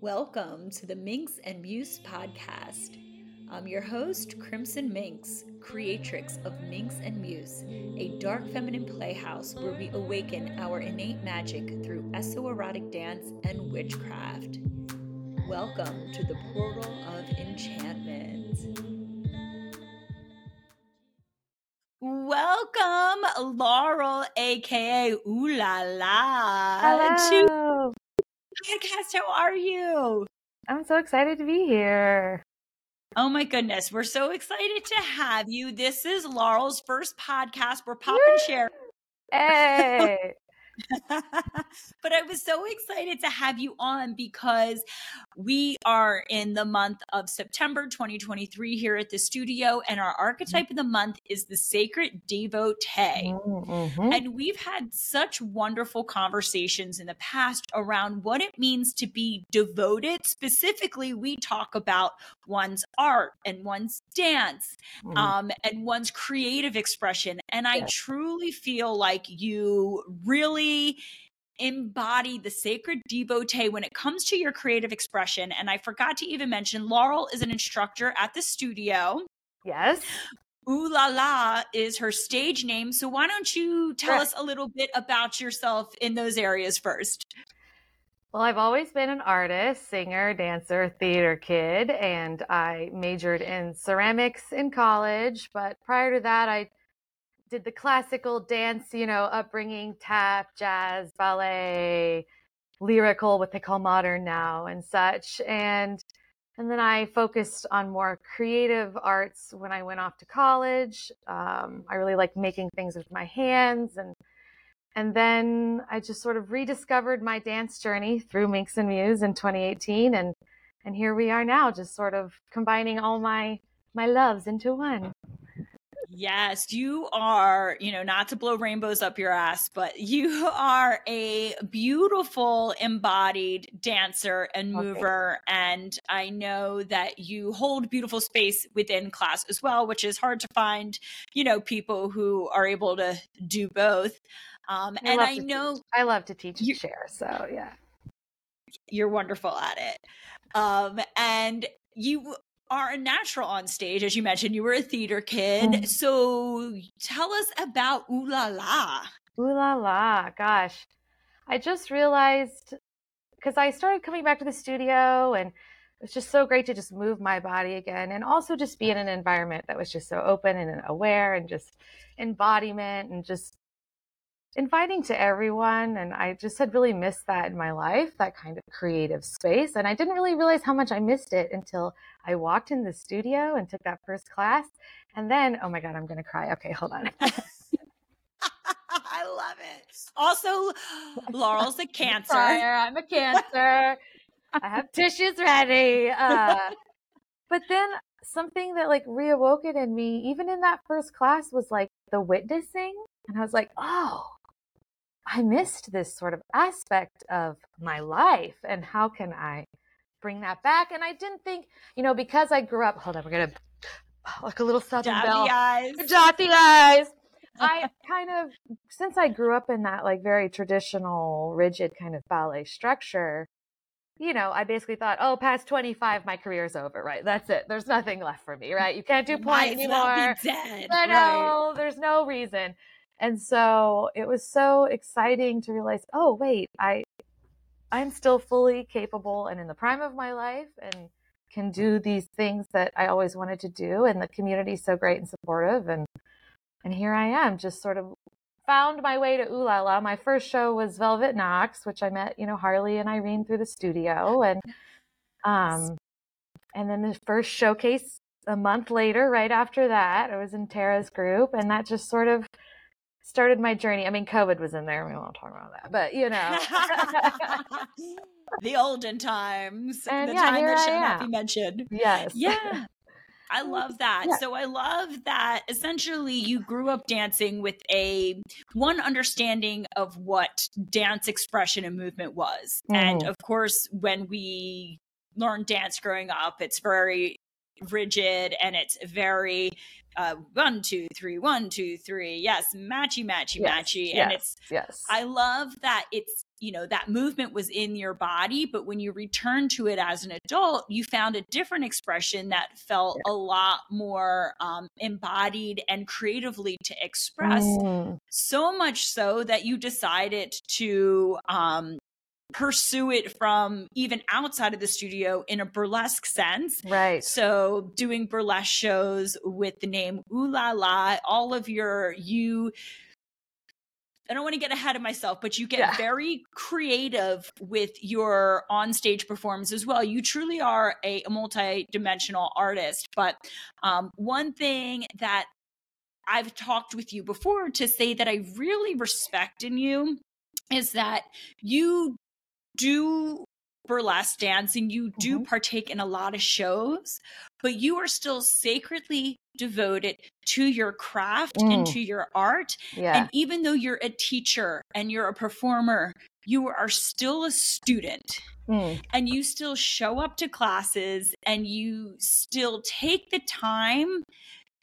Welcome to the Minx and Muse podcast. I'm your host, Crimson Minx, creatrix of Minx and Muse, a dark feminine playhouse where we awaken our innate magic through esoerotic dance and witchcraft. Welcome to the portal of enchantment. Welcome, Laurel, aka Ooh La La, Hello. to podcast. How are you? I'm so excited to be here. Oh my goodness, we're so excited to have you. This is Laurel's first podcast. We're pop and share. Hey. but I was so excited to have you on because we are in the month of September 2023 here at the studio, and our archetype of the month is the sacred devotee. Mhm. And we've had such wonderful conversations in the past around what it means to be devoted. Specifically, we talk about one's art and one's dance Mhm. um, and one's creative expression. And I Yeah. truly feel like you really embody the sacred devotee when it comes to your creative expression. And I forgot to even mention Laurel is an instructor at the studio. Yes. Ooh La La is her stage name. So why don't you tell Right. us a little bit about yourself in those areas first? Well, I've always been an artist, singer, dancer, theater kid, and I majored in ceramics in college. But prior to that, I did the classical dance, you know, upbringing, tap, jazz, ballet, lyrical, what they call modern now, and such. And and then I focused on more creative arts when I went off to college. Um, I really like making things with my hands and and then I just sort of rediscovered my dance journey through Minx and Muse in 2018, and and here we are now, just sort of combining all my my loves into one. Yes, you are, you know, not to blow rainbows up your ass, but you are a beautiful embodied dancer and Okay. mover. And I know that you hold beautiful space within class as well, which is hard to find, you know, people who are able to do both. Um, and I know teach. I love to teach You- and share, so yeah. you're wonderful at it. Um, and you are a natural on stage, as you mentioned. You were a theater kid, Mhm. so tell us about Ooh La La. Ooh la la, gosh. I just realized because I started coming back to the studio and it was just so great to just move my body again and also just be in an environment that was just so open and aware and just embodiment and just inviting to everyone and I just had really missed that in my life, that kind of creative space and I didn't really realize how much I missed it until I walked in the studio and took that first class and then oh my god, I'm going to cry. Okay, hold on. I love it. Also, Laurel's a cancer. I'm a cancer. I have tissues ready. Uh, but then something that like reawoke it in me, even in that first class, was like the witnessing. And I was like, oh, I missed this sort of aspect of my life. And how can I bring that back? And I didn't think, you know, because I grew up, hold on, we're going to like a little Southern belle. the eyes. Dot the eyes. I kind of, since I grew up in that like very traditional, rigid kind of ballet structure, you know, I basically thought, oh, past 25, my career's over, right? That's it. There's nothing left for me, right? You can't do pointe anymore. be dead. I right. know, there's no reason. And so it was so exciting to realize, oh, wait, I, I'm still fully capable and in the prime of my life and can do these things that I always wanted to do. And the community is so great and supportive. And, and here I am, just sort of found my way to Ooh La La. My first show was Velvet Knox, which I met, you know, Harley and Irene through the studio. And, um, and then the first showcase a month later, right after that, I was in Tara's group, and that just sort of started my journey. I mean, COVID was in there. We won't talk about that, but you know. the olden times. And the yeah, time that shall not be mentioned. yes. Yeah. I love that. Yeah. So I love that essentially you grew up dancing with a one understanding of what dance expression and movement was. And Mhm. of course, when we learn dance growing up, it's very rigid and it's very uh one, two, three, one, two, three. Yes, matchy, matchy, Yes, matchy. yes, And it's yes. I love that it's you know that movement was in your body but when you returned to it as an adult you found a different expression that felt yeah. a lot more um, embodied and creatively to express mm. so much so that you decided to um, pursue it from even outside of the studio in a burlesque sense. Right. So doing burlesque shows with the name Ooh La La, all of your you I don't want to get ahead of myself, but you get yeah. very creative with your on-stage performance as well. You truly are a, a multi-dimensional artist. But um, one thing that I've talked with you before to say that I really respect in you is that you do burlesque dance and you do mm-hmm. partake in a lot of shows, but you are still sacredly devoted to your craft mm. and to your art. Yeah. And even though you're a teacher and you're a performer, you are still a student. Mm. And you still show up to classes and you still take the time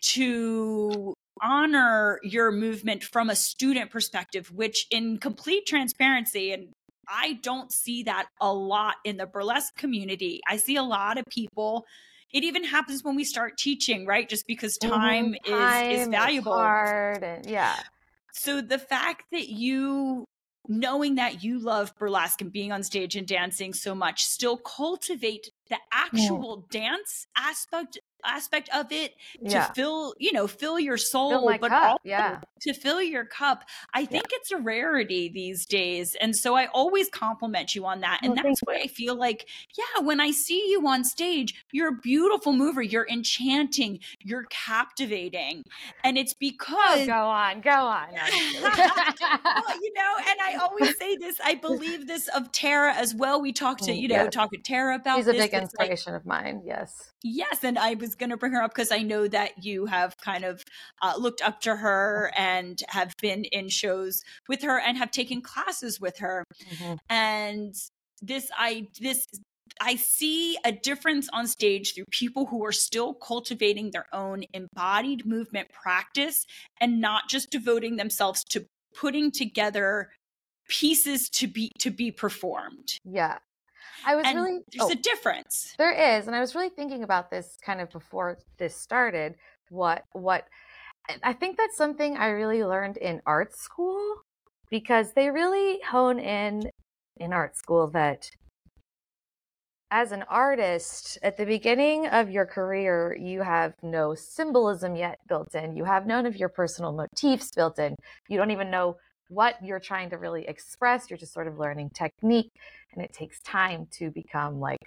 to honor your movement from a student perspective, which, in complete transparency, and I don't see that a lot in the burlesque community. I see a lot of people. It even happens when we start teaching, right? Just because time, mm-hmm. time is is valuable. hard and yeah. So the fact that you knowing that you love burlesque and being on stage and dancing so much still cultivate the actual mm. dance aspect aspect of it yeah. to fill you know fill your soul fill but cup. also yeah. to fill your cup i think yeah. it's a rarity these days and so i always compliment you on that and well, that's why i feel like yeah when i see you on stage you're a beautiful mover you're enchanting you're captivating and it's oh, because oh, go on go on well, you know and i always say this i believe this of tara as well we talked to mm, you know yeah. talk to tara about She's a big inspiration like, of mine yes yes and i was going to bring her up because I know that you have kind of uh, looked up to her and have been in shows with her and have taken classes with her. Mm-hmm. And this, I, this, I see a difference on stage through people who are still cultivating their own embodied movement practice and not just devoting themselves to putting together pieces to be to be performed. Yeah. I was and really there's oh, a difference. There is, and I was really thinking about this kind of before this started. What what I think that's something I really learned in art school because they really hone in in art school that as an artist at the beginning of your career you have no symbolism yet built in you have none of your personal motifs built in you don't even know what you're trying to really express. You're just sort of learning technique, and it takes time to become like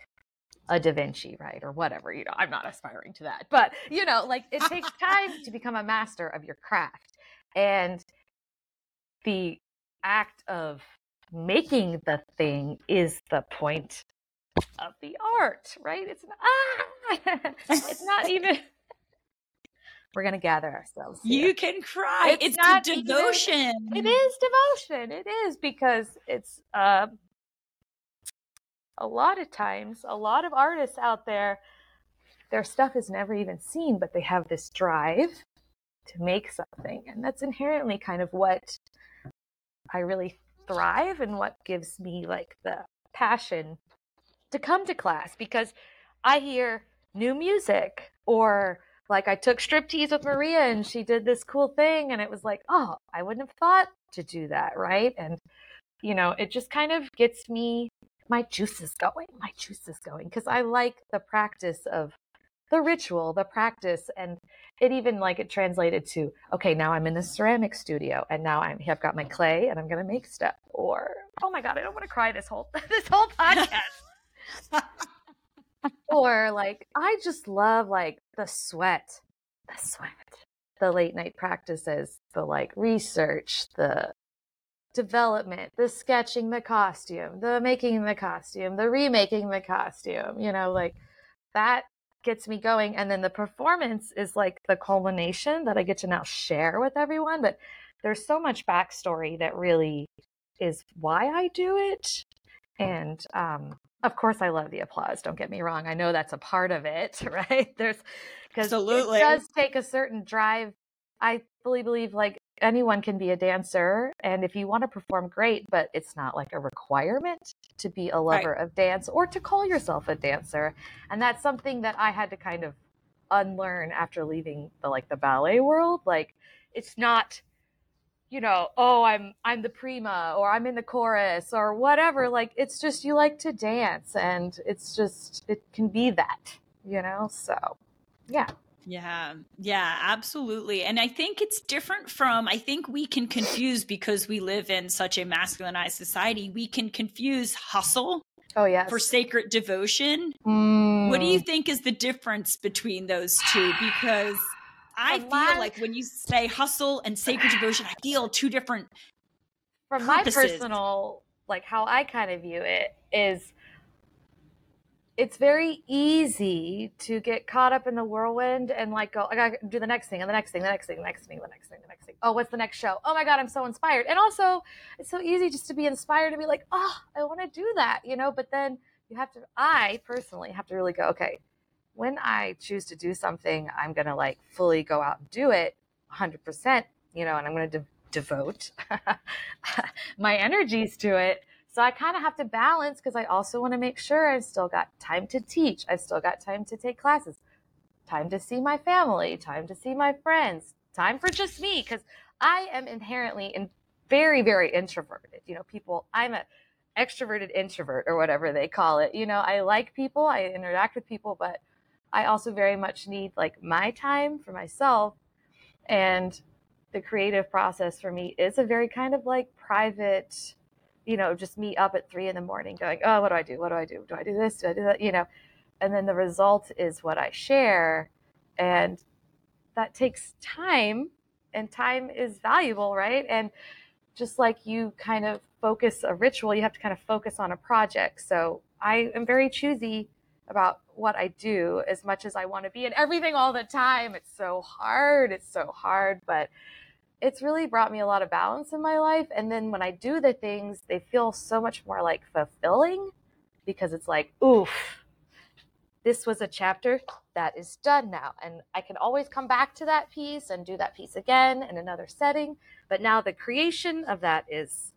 a Da Vinci, right? Or whatever. You know, I'm not aspiring to that, but you know, like it takes time to become a master of your craft. And the act of making the thing is the point of the art, right? It's not, ah, it's not even we're gonna gather ourselves. Here. You can cry. It's, it's not devotion. Even, it is devotion. It is because it's uh, a lot of times a lot of artists out there. Their stuff is never even seen, but they have this drive to make something, and that's inherently kind of what I really thrive and what gives me like the passion to come to class because I hear new music or like I took striptease with Maria and she did this cool thing and it was like, oh, I wouldn't have thought to do that, right? And you know, it just kind of gets me my juices going, my juices going because I like the practice of the ritual, the practice, and it even like it translated to okay, now I'm in the ceramic studio and now I'm I've got my clay and I'm gonna make stuff. Or oh my god, I don't want to cry this whole this whole podcast. or like I just love like the sweat, the sweat, the late night practices, the like research, the development, the sketching the costume, the making the costume, the remaking the costume, you know, like that gets me going. And then the performance is like the culmination that I get to now share with everyone. But there's so much backstory that really is why I do it. And um, of course, I love the applause. Don't get me wrong. I know that's a part of it, right? There's because it does take a certain drive. I fully believe, like anyone can be a dancer and if you want to perform great but it's not like a requirement to be a lover right. of dance or to call yourself a dancer and that's something that i had to kind of unlearn after leaving the like the ballet world like it's not you know oh i'm i'm the prima or i'm in the chorus or whatever like it's just you like to dance and it's just it can be that you know so yeah yeah, yeah, absolutely. And I think it's different from, I think we can confuse because we live in such a masculinized society, we can confuse hustle oh yeah for sacred devotion mm. what do you mm. think is the difference between those two because i feel like when you say hustle and sacred devotion i feel two different from purposes. my personal like how i kind of view it is it's very easy to get caught up in the whirlwind and like go, I gotta do the next thing and the next thing, the next thing, the next thing, the next thing, the next thing. Oh, what's the next show? Oh my God, I'm so inspired. And also, it's so easy just to be inspired and be like, oh, I want to do that, you know? But then you have to, I personally have to really go, okay, when I choose to do something, I'm going to like fully go out and do it 100%, you know, and I'm going to de- devote my energies to it so I kind of have to balance because I also want to make sure I've still got time to teach. I've still got time to take classes, time to see my family, time to see my friends, time for just me because I am inherently in very, very introverted. You know, people, I'm a extroverted introvert or whatever they call it. You know, I like people, I interact with people, but I also very much need like my time for myself. And the creative process for me is a very kind of like private, you know, just me up at three in the morning going, oh, what do I do? What do I do? Do I do this? Do I do that? You know, and then the result is what I share. And that takes time, and time is valuable, right? And just like you kind of focus a ritual, you have to kind of focus on a project. So I am very choosy about what I do as much as I want to be in everything all the time. It's so hard. It's so hard, but it's really brought me a lot of balance in my life. And then when I do the things, they feel so much more like fulfilling because it's like, oof, this was a chapter that is done now. And I can always come back to that piece and do that piece again in another setting. But now the creation of that is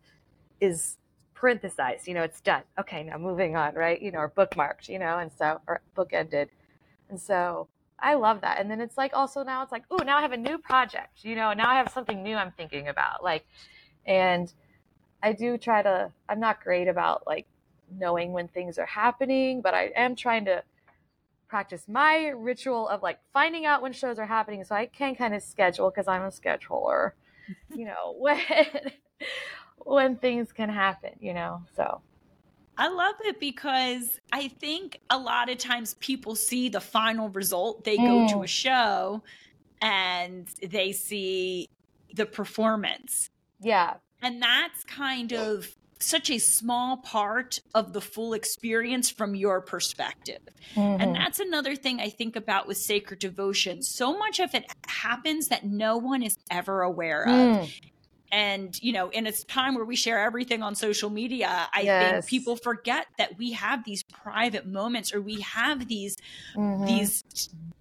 is parenthesized, you know, it's done. Okay, now moving on, right? You know, or bookmarked, you know, and so or book ended. And so I love that. And then it's like also now it's like, oh, now I have a new project, you know, now I have something new I'm thinking about. Like, and I do try to, I'm not great about like knowing when things are happening, but I am trying to practice my ritual of like finding out when shows are happening so I can kind of schedule because I'm a scheduler, you know, when when things can happen, you know. So I love it because I think a lot of times people see the final result. They go to a mm. show and they see the performance. Yeah. And that's kind of such a small part of the full experience from your perspective. Mm-hmm. And that's another thing I think about with sacred devotion. So much of it happens that no one is ever aware of. Mm and you know in a time where we share everything on social media i yes. think people forget that we have these private moments or we have these mm-hmm. these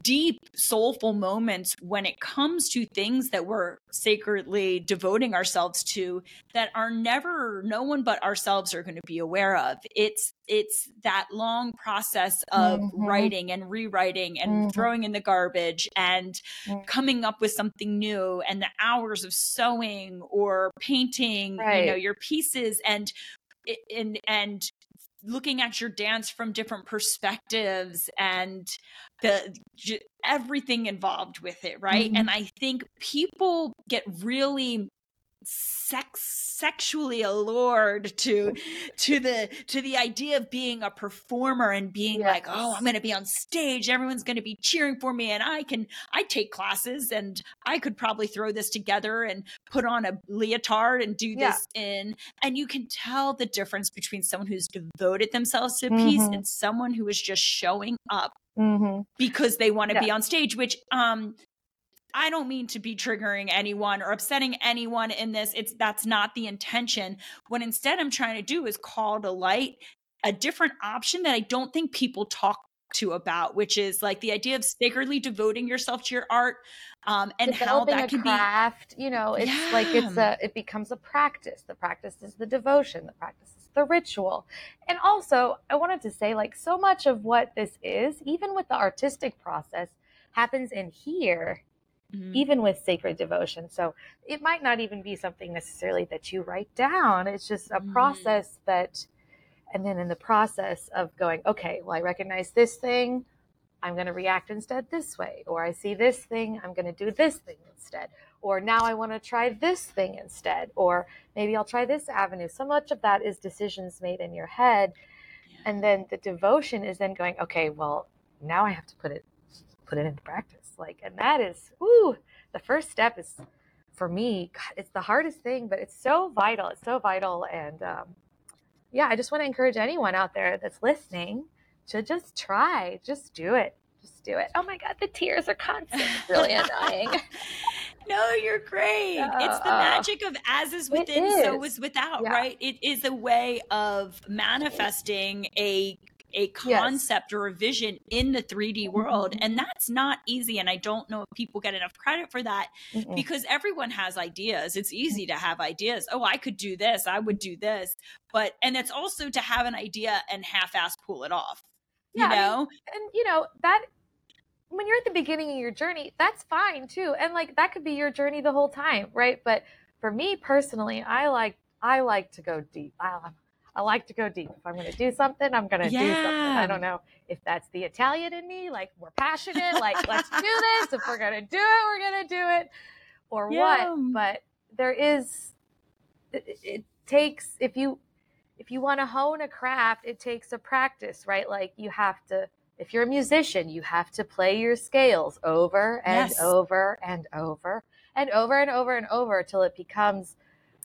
deep soulful moments when it comes to things that we're sacredly devoting ourselves to that are never no one but ourselves are going to be aware of it's it's that long process of mm-hmm. writing and rewriting and mm-hmm. throwing in the garbage and mm-hmm. coming up with something new and the hours of sewing or painting right. you know your pieces and and and looking at your dance from different perspectives and the everything involved with it right mm-hmm. and i think people get really sex sexually allured to to the to the idea of being a performer and being yes. like oh i'm going to be on stage everyone's going to be cheering for me and i can i take classes and i could probably throw this together and put on a leotard and do yeah. this in and you can tell the difference between someone who's devoted themselves to a piece mm-hmm. and someone who is just showing up Mm-hmm. because they want to yeah. be on stage which um I don't mean to be triggering anyone or upsetting anyone in this. It's that's not the intention. What instead I'm trying to do is call to light a different option that I don't think people talk to about, which is like the idea of sacredly devoting yourself to your art um, and how that can craft, you know, it's like it's a it becomes a practice. The practice is the devotion, the practice is the ritual. And also, I wanted to say like so much of what this is, even with the artistic process, happens in here Mhm. even with sacred devotion. So it might not even be something necessarily that you write down. It's just a Mm. process that, and then in the process of going, okay, well, I recognize this thing, I'm going to react instead this way. Or I see this thing, I'm going to do this thing instead. Or now I want to try this thing instead. Or maybe I'll try this avenue. So much of that is decisions made in your head. Yeah. And then the devotion is then going, okay, well, now I have to put it put it into practice. Like, and that is, woo, the first step is for me, God, it's the hardest thing, but it's so vital. It's so vital. And um, yeah, I just want to encourage anyone out there that's listening to just try, just do it. Just do it. Oh my God, the tears are constant. Really annoying. No, you're great. it's the Uh, magic of as is it within, so is. is without, Yeah. right? It is a way of manifesting a a Yes. concept or a vision in the 3D world. Mhm. And that's not easy. And I don't know if people get enough credit for that Mm-mm. because everyone has ideas. It's easy to have ideas. Oh, I could do this. I would do this. But, and it's also to have an idea and half ass pull it off. Yeah, you I mean, know? and you know that when you're at the beginning of your journey that's fine too and like that could be your journey the whole time right but for me personally i like i like to go deep i, I like to go deep. If i'm going to do something i'm going to do something. I don't know if that's the italian in me like we're passionate like let's do this. If we're going to do it we're going to do it. Or Yeah. what but there is it, it takes if you if you want to hone a craft it takes a practice right? Like you have to if you're a musician you have to play your scales over and Yes. over and over and over and over and over till it becomes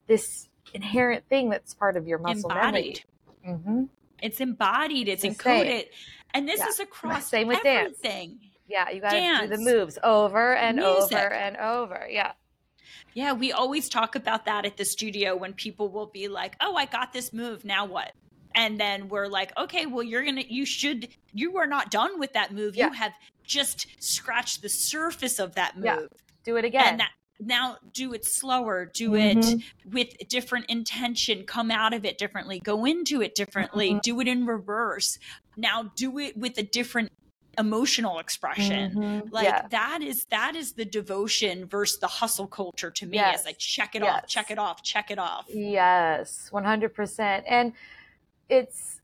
this inherent thing that's part of your muscle Embodied. memory hmm It's embodied, it's It's same. encoded. And this Yeah. is across Same with dance. everything. yeah you got to do the moves over and Music. over and over yeah Yeah, we always talk about that at the studio when people will be like, "Oh, I got this move. Now what?" And then we're like, "Okay, well, you're gonna, you should, you are not done with that move. Yeah. You have just scratched the surface of that move, Yeah. do it again and that now do it slower, do Mhm. it with different intention, come out of it differently, go into it differently, Mhm. do it in reverse. Now do it with a different emotional expression." Mhm. like yeah. that is that is the devotion versus the hustle culture to me Yes. it's like check it off check it off check it off Yes, 100%. And it's,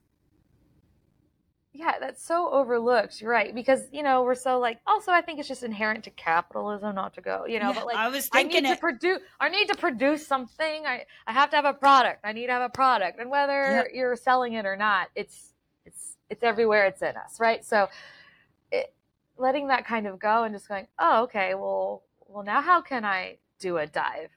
yeah, that's so overlooked. You're right. Because, you know, we're so like, also, I think it's just inherent to capitalism not to go, you know, Yeah, but like, i was thinking, I need thinking to it produce, I need to produce something. I, I have to have a product. I need to have a product. And whether Yep. you're selling it or not, it's, it's, it's everywhere. It's in us. Right. So it, letting that kind of go and just going, oh, okay, well, well, now how can I do a dive?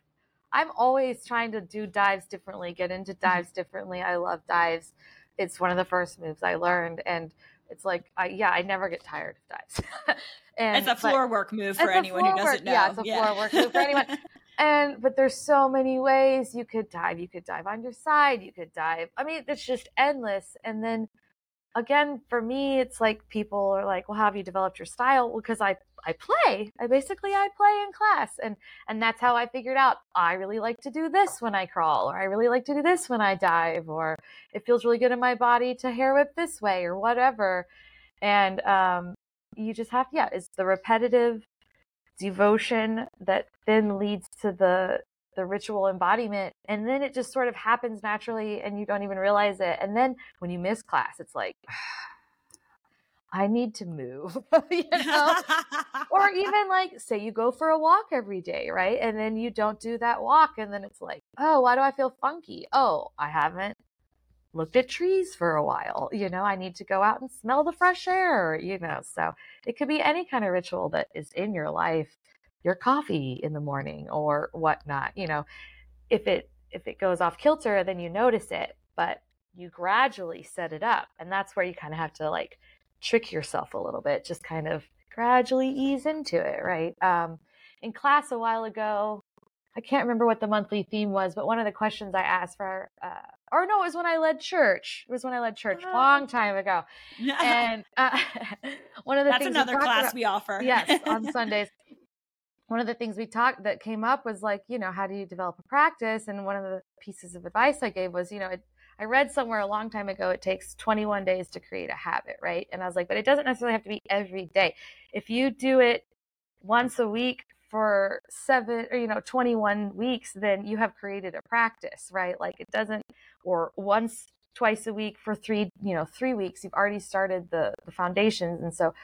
I'm always trying to do dives differently, get into Mm-hmm. dives differently. I love dives. It's one of the first moves I learned, and it's like, I, yeah, I never get tired of dives. and it's a floor work move for anyone who doesn't work- know Yeah, it's a floor work move for anyone. And but there's so many ways you could dive. You could dive on your side. You could dive. I mean, it's just endless. And then again, for me, it's like people are like, "Well, have you developed your style?" Well, because I I play. I basically I play in class, and and that's how I figured out I really like to do this when I crawl, or I really like to do this when I dive, or it feels really good in my body to hair whip this way, or whatever. And um, you just have, yeah, it's the repetitive devotion that then leads to the the ritual embodiment and then it just sort of happens naturally and you don't even realize it. And then when you miss class it's like i need to move you know? Or even like say you go for a walk every day right? And then you don't do that walk and then it's like oh why do i feel funky? Oh i haven't looked at trees for a while. You know i need to go out and smell the fresh air you know? So it could be any kind of ritual that is in your life your coffee in the morning or whatnot you know if it if it goes off kilter then you notice it but you gradually set it up and that's where you kind of have to like trick yourself a little bit just kind of gradually ease into it right um in class a while ago I can't remember what the monthly theme was, but one of the questions I asked for, uh, or no, it was when I led church. It was when I led church a long time ago. and uh, one of the That's things another class about, we offer. yes, on Sundays. One of the things we talked that came up was like, you know, how do you develop a practice? And one of the pieces of advice I gave was, you know, it, I read somewhere a long time ago it takes 21 days to create a habit, right? And I was like, but it doesn't necessarily have to be every day. If you do it once a week for seven or you know 21 weeks then you have created a practice right like it doesn't or once twice a week for three you know three weeks you've already started the the foundations and so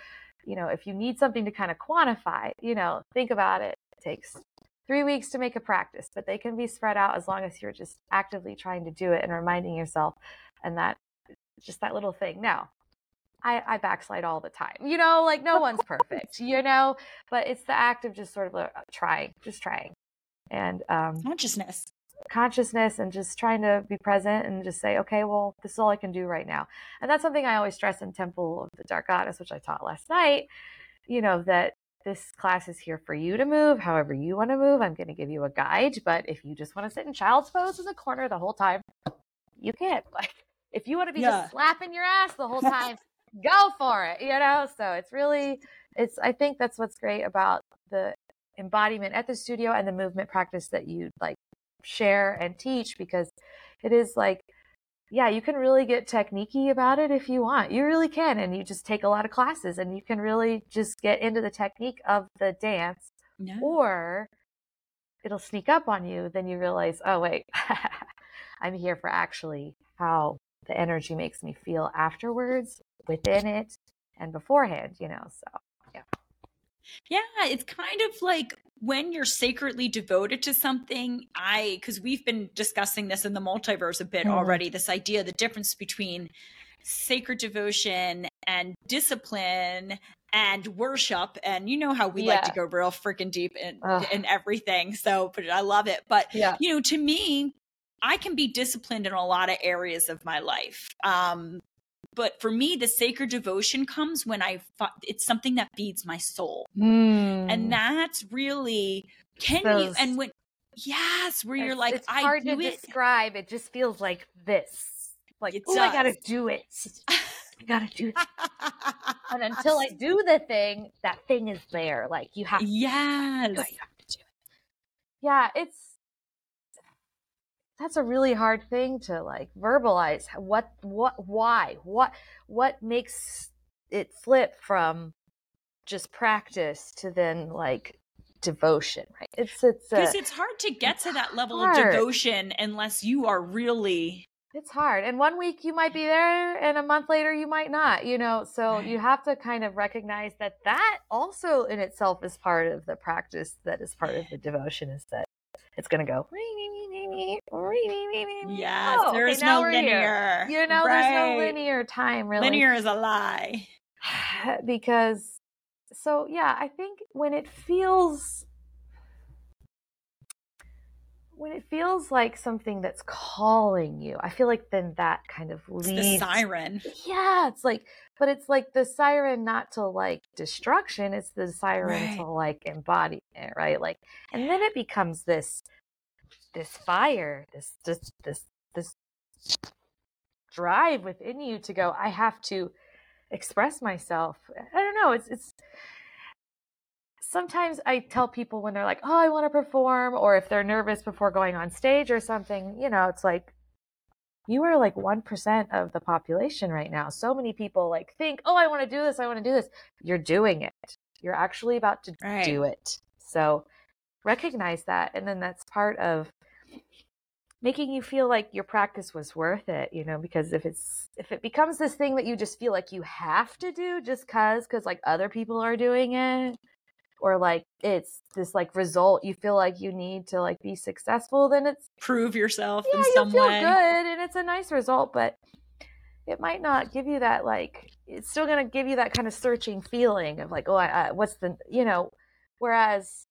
you know if you need something to kind of quantify you know think about it it takes three weeks to make a practice but they can be spread out as long as you're just actively trying to do it and reminding yourself and that just that little thing now I, I backslide all the time. You know, like no one's perfect, you know, but it's the act of just sort of uh, trying, just trying. And um, consciousness. Consciousness and just trying to be present and just say, okay, well, this is all I can do right now. And that's something I always stress in Temple of the Dark Goddess, which I taught last night, you know, that this class is here for you to move however you want to move. I'm going to give you a guide, but if you just want to sit in child's pose in the corner the whole time, you can't. Like, if you want to be yeah. just slapping your ass the whole time, go for it, you know? So it's really, it's, I think that's what's great about the embodiment at the studio and the movement practice that you like share and teach because it is like, yeah, you can really get techniquey about it if you want. You really can. And you just take a lot of classes and you can really just get into the technique of the dance. Yeah. Or it'll sneak up on you. Then you realize, oh, wait, I'm here for actually how the energy makes me feel afterwards within it and beforehand, you know. So, yeah. It's kind of like when you're sacredly devoted to something. I, because we've been discussing this in the multiverse a bit mm. already, this idea, of the difference between sacred devotion and discipline and worship and you know how we yeah. like to go real freaking deep in, in everything so but i love it but yeah. you know to me i can be disciplined in a lot of areas of my life um but for me the sacred devotion comes when i it's something that feeds my soul mm. and that's really can Those, you and when yes where you're like it's hard I to it. describe it just feels like this like oh i gotta do it I gotta do it. and until I do the thing, that thing is there. Like you have to yes. You have to do it. Yeah, it's that's a really hard thing to like verbalize what what why what what makes it flip from just practice to then like devotion right it's it's because it's hard to get to that level hard. of devotion unless you are really it's hard and one week you might be there and a month later you might not you know so right. you have to kind of recognize that that also in itself is part of the practice that is part of the devotion is that it's going to go. Yes, oh, there's okay, no linear. Here. You know, right. there's no linear time really. Linear is a lie. because, so yeah, I think when it feels when it feels like something that's calling you, I feel like then that kind of leads. It's the siren. Yeah, it's like, but it's like the siren not to like destruction. It's the siren right. to like embody it, right? Like, and then it becomes this, this fire, this, this, this, this drive within you to go. I have to express myself. I don't know. It's it's sometimes I tell people when they're like, "Oh, I want to perform," or if they're nervous before going on stage or something, you know, it's like you are like 1% of the population right now. So many people like think, "Oh, I want to do this. I want to do this." You're doing it. You're actually about to right. do it. So recognize that and then that's part of making you feel like your practice was worth it you know because if it's if it becomes this thing that you just feel like you have to do just cuz cuz like other people are doing it or like it's this like result you feel like you need to like be successful, then it's prove yourself yeah, in some feel way. good and it's a nice result, but it might not give you that like it's still going to give you that kind of searching feeling of like oh I, I, what's the you know whereas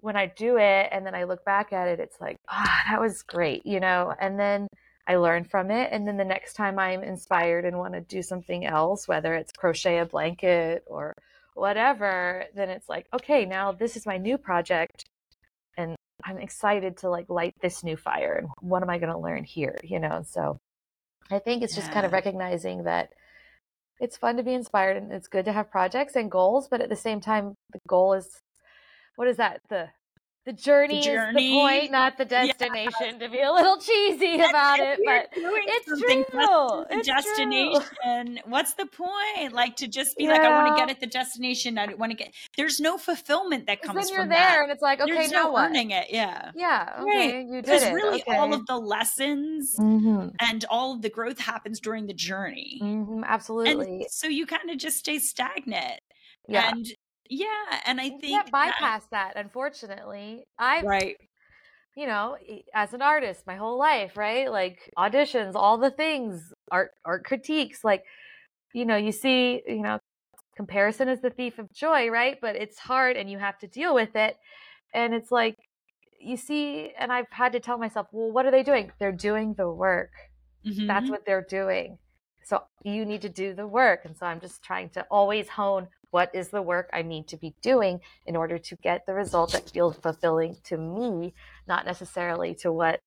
when I do it and then I look back at it it's like ah oh, that was great you know and then I learn from it and then the next time I'm inspired and want to do something else whether it's crochet a blanket or whatever, then it's like, okay, now this is my new project and I'm excited to like light this new fire and what am I going to learn here, you know? So I think it's just kind of recognizing that it's fun to be inspired and it's good to have projects and goals, but at the same time, the goal is what is that? The the journey, is the point, not the Yeah. destination. To be a little cheesy And about it, but it's true. the It's true. destination. What's the point? Like to just be like, I want to get at the destination. I want to get. There's no fulfillment that comes then you're from there, that. and it's like, okay, There's now no what? earning it. Yeah. Yeah, Right. you did Because it. really, okay. all of the lessons hmm and all of the growth happens during the journey. hmm And absolutely. so you kind of just stay stagnant. Yeah. And yeah, and I You think can't bypass that, unfortunately. I, right. you know, as an artist, my whole life, right? Like auditions, all the things, art, art critiques. Like, you know, you see, you know, comparison is the thief of joy, right? But it's hard, and you have to deal with it. And it's like you see, and I've had to tell myself, well, what are they doing? They're doing the work. That's Mhm. what they're doing. So you need to do the work. And so I'm just trying to always hone what is the work I need to be doing in order to get the result that feels fulfilling to me, not necessarily to what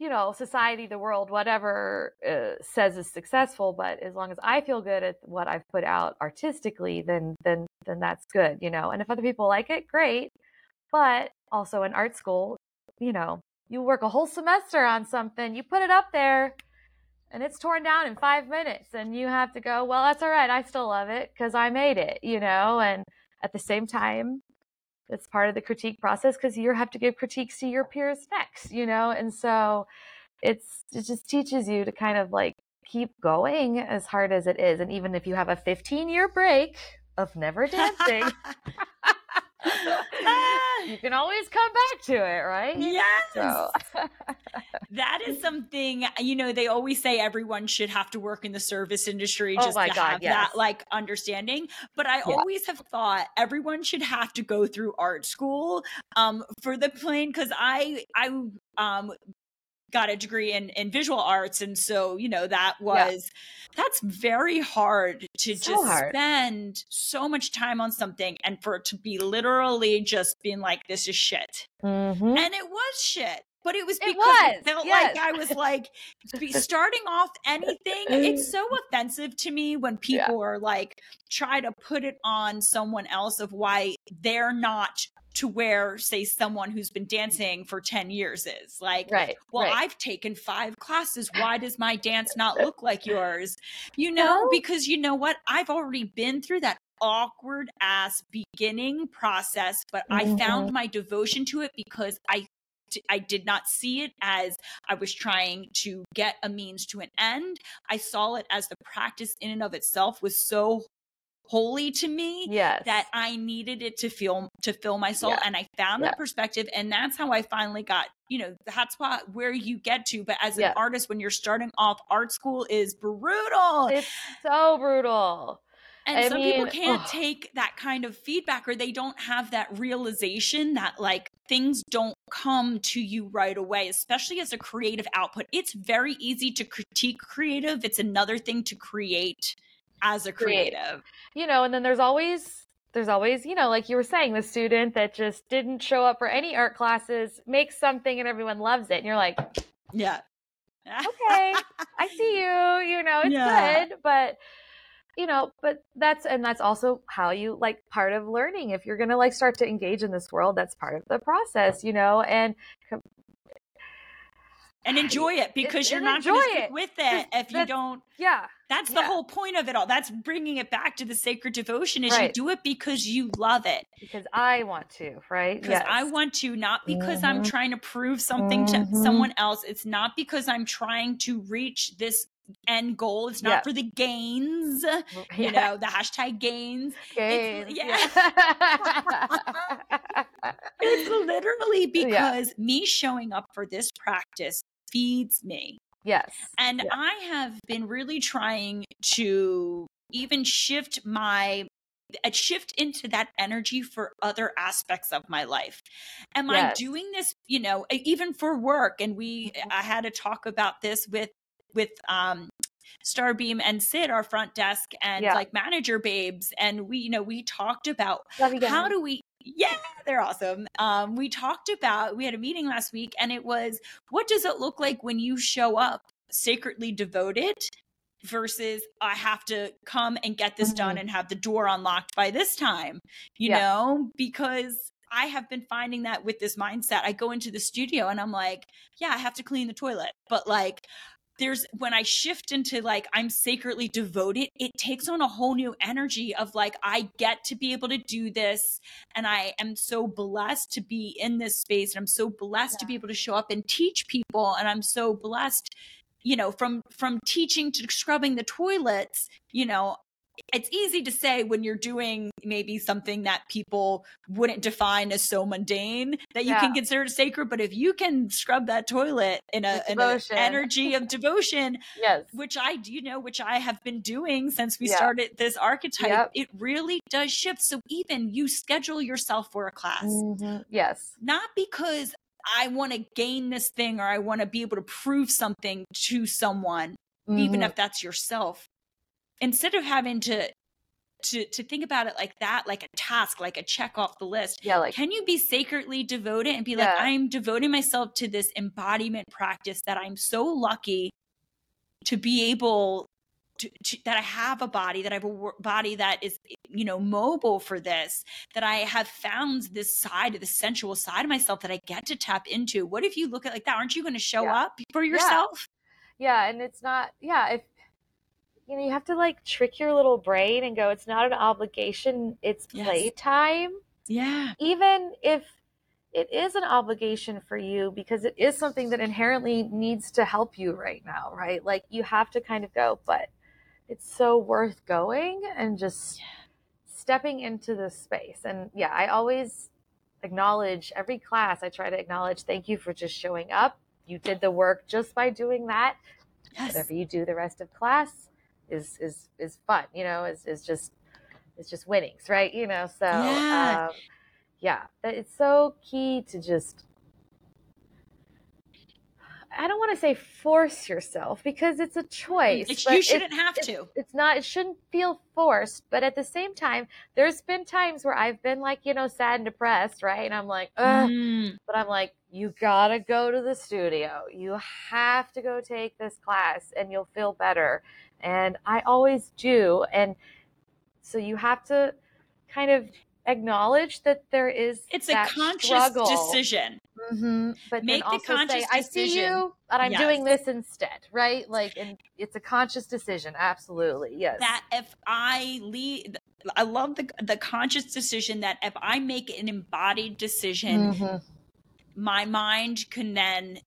you know society the world whatever uh, says is successful. But as long as i feel good at what i've put out artistically then then then that's good you know. And if other people like it great. But also in art school you know you work a whole semester on something you put it up there and it's torn down in five minutes and you have to go well that's all right i still love it because i made it you know? And at the same time it's part of the critique process because you have to give critiques to your peers next you know? And so it's it just teaches you to kind of like keep going as hard as it is and even if you have a 15 year break of never dancing you can always come back to it right Yes. so That is something, you know, they always say everyone should have to work in the service industry Oh just my to God, have yes. that like understanding. But I Yeah. always have thought everyone should have to go through art school um for the plane because I I um got a degree in in visual arts and so you know that was that's very hard to So just hard. spend so much time on something and for it to be literally just being like this is shit Mhm. and it was shit but it was because it, was, felt yes. like i was like starting off anything it's so offensive to me when Yeah. people are like try to put it on someone else of why they're not to where say someone who's been dancing for 10 years is like right well, right. I've taken five classes. Why does my dance not look like yours? You know, No. because you know what? I've already been through that awkward ass beginning process, but I Mm-hmm. found my devotion to it because i I did not see it as I was trying to get a means to an end. I saw it as the practice in and of itself was so holy to me yes that I needed it to feel to fill my soul Yeah. and I found Yeah. that perspective and that's how I finally got you know that's what where you get to but as Yeah. an artist when you're starting off art school is brutal it's so brutal and I some people can't ugh. take that kind of feedback or they don't have that realization that like things don't come to you right away especially as a creative output it's very easy to critique creative it's another thing to create as a creative. You know and then there's always there's always you know like you were saying the student that just didn't show up for any art classes makes something and everyone loves it and you're like yeah. Okay i see you you know it's Yeah. good but you know but that's and that's also how you like part of learning. If you're gonna like start to engage in this world that's part of the process you know and and enjoy it because you're not going to stick it, with it if you don't yeah that's the whole point of it all that's bringing it back to the sacred devotion is you do it because you love it because i want to right because i want to not because i'm Mhm. trying to prove something Mhm. to someone else it's not because i'm trying to reach this end goal it's not Yeah. for the gains you know the hashtag gains Gains, yeah. yeah. it's literally Yeah. because me showing up for this practice feeds me yes And Yeah. I have been really trying to even shift my a shift into that energy for other aspects of my life. Am I doing this, you know, even for work and we Mhm. I had a talk about this with with um Starbeam and Sid our front desk and Yeah. like manager babes and we you know we talked about how do we Yeah, they're awesome. Um, we talked about, we had a meeting last week, and it was what does it look like when you show up sacredly devoted versus I have to come and get this done Mhm. and have the door unlocked by this time, you Yeah. know, because I have been finding that with this mindset. I go into the studio and I'm like, yeah, I have to clean the toilet. But like, there's when I shift into like, I'm sacredly devoted, it takes on a whole new energy of like, I get to be able to do this. And I am so blessed to be in this space. And I'm so blessed to be able to show up and teach people. And I'm so blessed you know from from teaching to scrubbing the toilets you know it's easy to say when you're doing maybe something that people wouldn't define as so mundane that you can Yeah. consider sacred but if you can scrub that toilet in a in an energy of devotion Yes. which I do you know which I have been doing since we Yeah. started this archetype Yep. it really does shift so even you schedule yourself for a class Mhm. Yes. not because I want to gain this thing or I want to be able to prove something to someone, even Mhm. if that's yourself. Instead of having to to to think about it like that, like a task, like a check off the list. yeah, like Can you be sacredly devoted and be like, I'm devoting myself to this embodiment practice that I'm so lucky to be able to, to that I have a body, that I have a body that is, you know, mobile for this, that I have found this side, of the sensual side of myself that I get to tap into. What if you look at it like that? Aren't you going to show Yeah. up for yourself? yeah, and it's not yeah, if you know, you have to like trick your little brain and go, it's not an obligation, it's Yes. playtime. Yeah. even if it is an obligation for you because it is something that inherently needs to help you right now, right? Like you have to kind of go, but it's so worth going and just stepping into this space. And yeah, I always acknowledge every class, I try to acknowledge thank you for just showing up. You did the work just by doing that. Yes. Whatever you do the rest of class is is is fun, you know, is is just it's just winnings, right? You know, so Yeah. um, yeah, it's so key to just I don't want to say force yourself because it's a choice. It's- you shouldn't have it's- to. It's not. It shouldn't feel forced. But at the same time, there's been times where I've been like, you know, sad and depressed, right? And I'm like, Ugh. Mm. but I'm like, you gotta go to the studio. You have to go take this class, and you'll feel better. And I always do. And so you have to kind of acknowledge that there is It's a conscious struggle. decision. hmm But Make then the conscious say, I see you, and I'm Yes. doing this instead, right? Like, and it's a conscious decision. Absolutely, yes. that if I lead, I love the the conscious decision that if I make an embodied decision, Mhm. my mind can then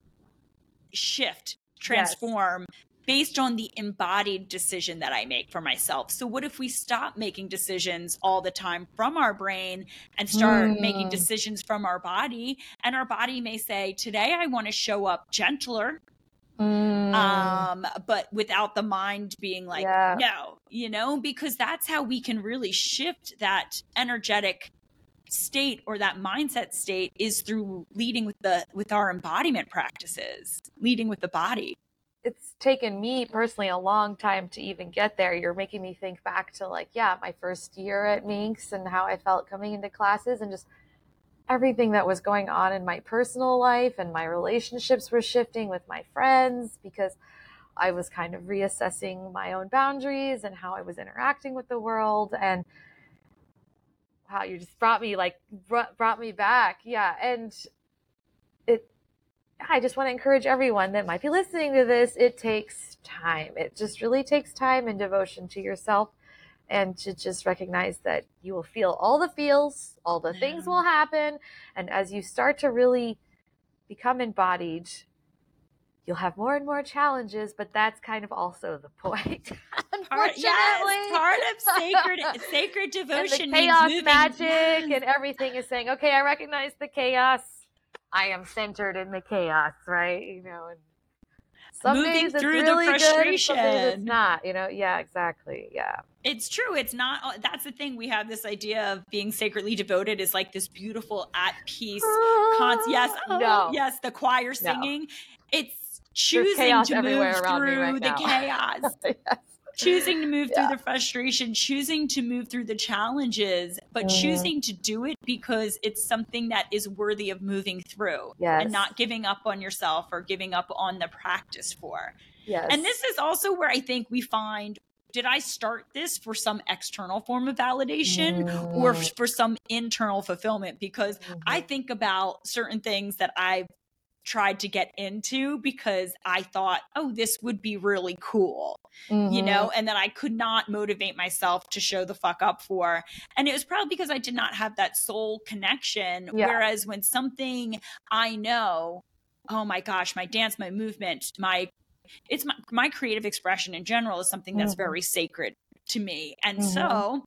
shift, transform based on the embodied decision that I make for myself. So what if we stop making decisions all the time from our brain and start making Mm. decisions from our body and our body may say today I want to show up gentler Mm. um but without the mind being like Yeah. no you know because that's how we can really shift that energetic state or that mindset state is through leading with the with our embodiment practices leading with the body it's taken me personally a long time to even get there. You're making me think back to like, yeah, my first year at Minx and how I felt coming into classes and just everything that was going on in my personal life and my relationships were shifting with my friends because I was kind of reassessing my own boundaries and how I was interacting with the world and wow, you just brought me like brought, me back. Yeah, and I just want to encourage everyone that might be listening to this. It takes time. It just really takes time and devotion to yourself and to just recognize that you will feel all the feels, all the things will happen. And as you start to really become embodied, you'll have more and more challenges, but that's kind of also the point. part, yes, unfortunately. part of sacred sacred devotion the chaos moving- magic and everything is saying, okay, I recognize the chaos. I am centered in the chaos, right? You know, and some Moving days it's through the frustration. good, some days it's not. You know, yeah, exactly, yeah. It's true. It's not. uh, That's the thing. We have this idea of being sacredly devoted is like this beautiful at peace. Con- yes, oh, no, yes. The choir singing. It's choosing to move through right the chaos. yes. Choosing to move yeah. through the frustration, choosing to move through the challenges, but mm-hmm. choosing to do it because it's something that is worthy of moving through yes. and not giving up on yourself or giving up on the practice for. Yes. And this is also where I think we find did I start this for some external form of validation mm. or for some internal fulfillment? Because mm-hmm. I think about certain things that I've tried to get into because I thought, oh, this would be really cool, mm-hmm. you know, and that I could not motivate myself to show the fuck up for. And it was probably because I did not have that soul connection. Yeah. Whereas when something I know, oh my gosh, my dance, my movement, my it's my, my creative expression in general is something that's mm-hmm. very sacred to me. And mm-hmm. so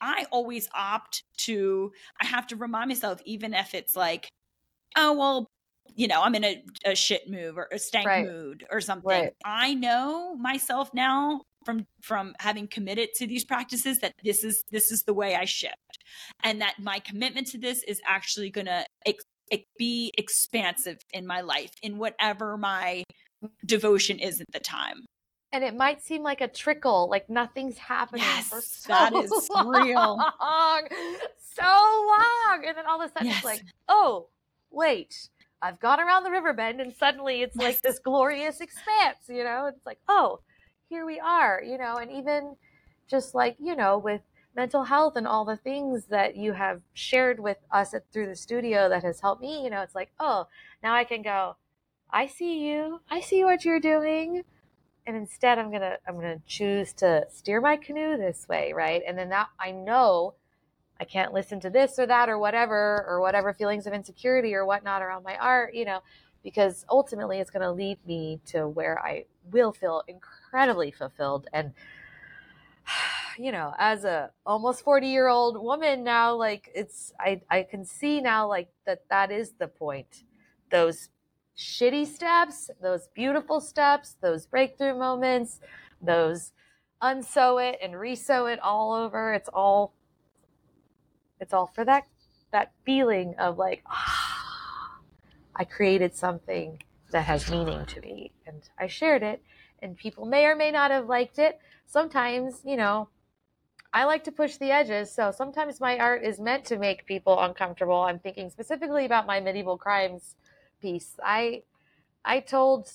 I always opt to, I have to remind myself, even if it's like, oh, well, you know, I'm in a, a shit mood or a stank right. mood or something. Right. I know myself now from from having committed to these practices that this is this is the way I shift, and that my commitment to this is actually going to ex- be expansive in my life in whatever my devotion is at the time. And it might seem like a trickle, like nothing's happening yes, for so that is long, real. so long. And then all of a sudden yes. it's like, oh, wait, I've gone around the river bend and suddenly it's like this glorious expanse, you know? It's like, oh, here we are, you know, and even just like, you know, with mental health and all the things that you have shared with us at, through the studio that has helped me, you know, it's like, oh, now I can go, I see you. I see what you're doing. And instead I'm going to I'm going to choose to steer my canoe this way, right? And then that I know I can't listen to this or that or whatever or whatever feelings of insecurity or whatnot around my art, you know, because ultimately it's going to lead me to where I will feel incredibly fulfilled and you know as a almost 40 year old woman now like it's i i can see now like that that is the point those shitty steps, those beautiful steps, those breakthrough moments, those unsew it and resew it all over. It's all it's all for that that feeling of like ah, I created something that has meaning to me and I shared it and people may or may not have liked it. Sometimes, you know, I like to push the edges. So sometimes my art is meant to make people uncomfortable. I'm thinking specifically about my medieval crimes piece. I I told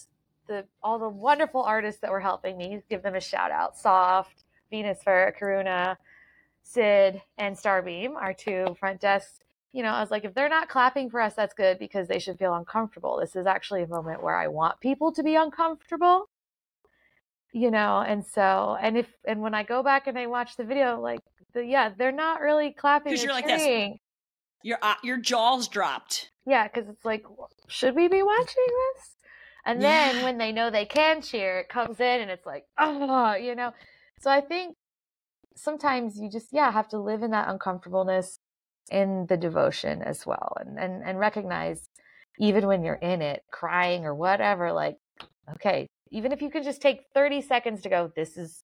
the all the wonderful artists that were helping me, give them a shout out. Soft, Venus for Karuna, Sid, and Starbeam, our two front desks. You know, I was like, if they're not clapping for us, that's good because they should feel uncomfortable. This is actually a moment where I want people to be uncomfortable. You know, and so, and if, and when I go back and I watch the video, like, the, yeah, they're not really clapping. Because you're like this. Your uh, your jaws dropped. Yeah, because it's like, should we be watching this? And yeah. then when they know they can cheer, it comes in and it's like, oh, you know. So I think sometimes you just yeah have to live in that uncomfortableness in the devotion as well, and and and recognize even when you're in it, crying or whatever, like, okay, even if you can just take 30 seconds to go, this is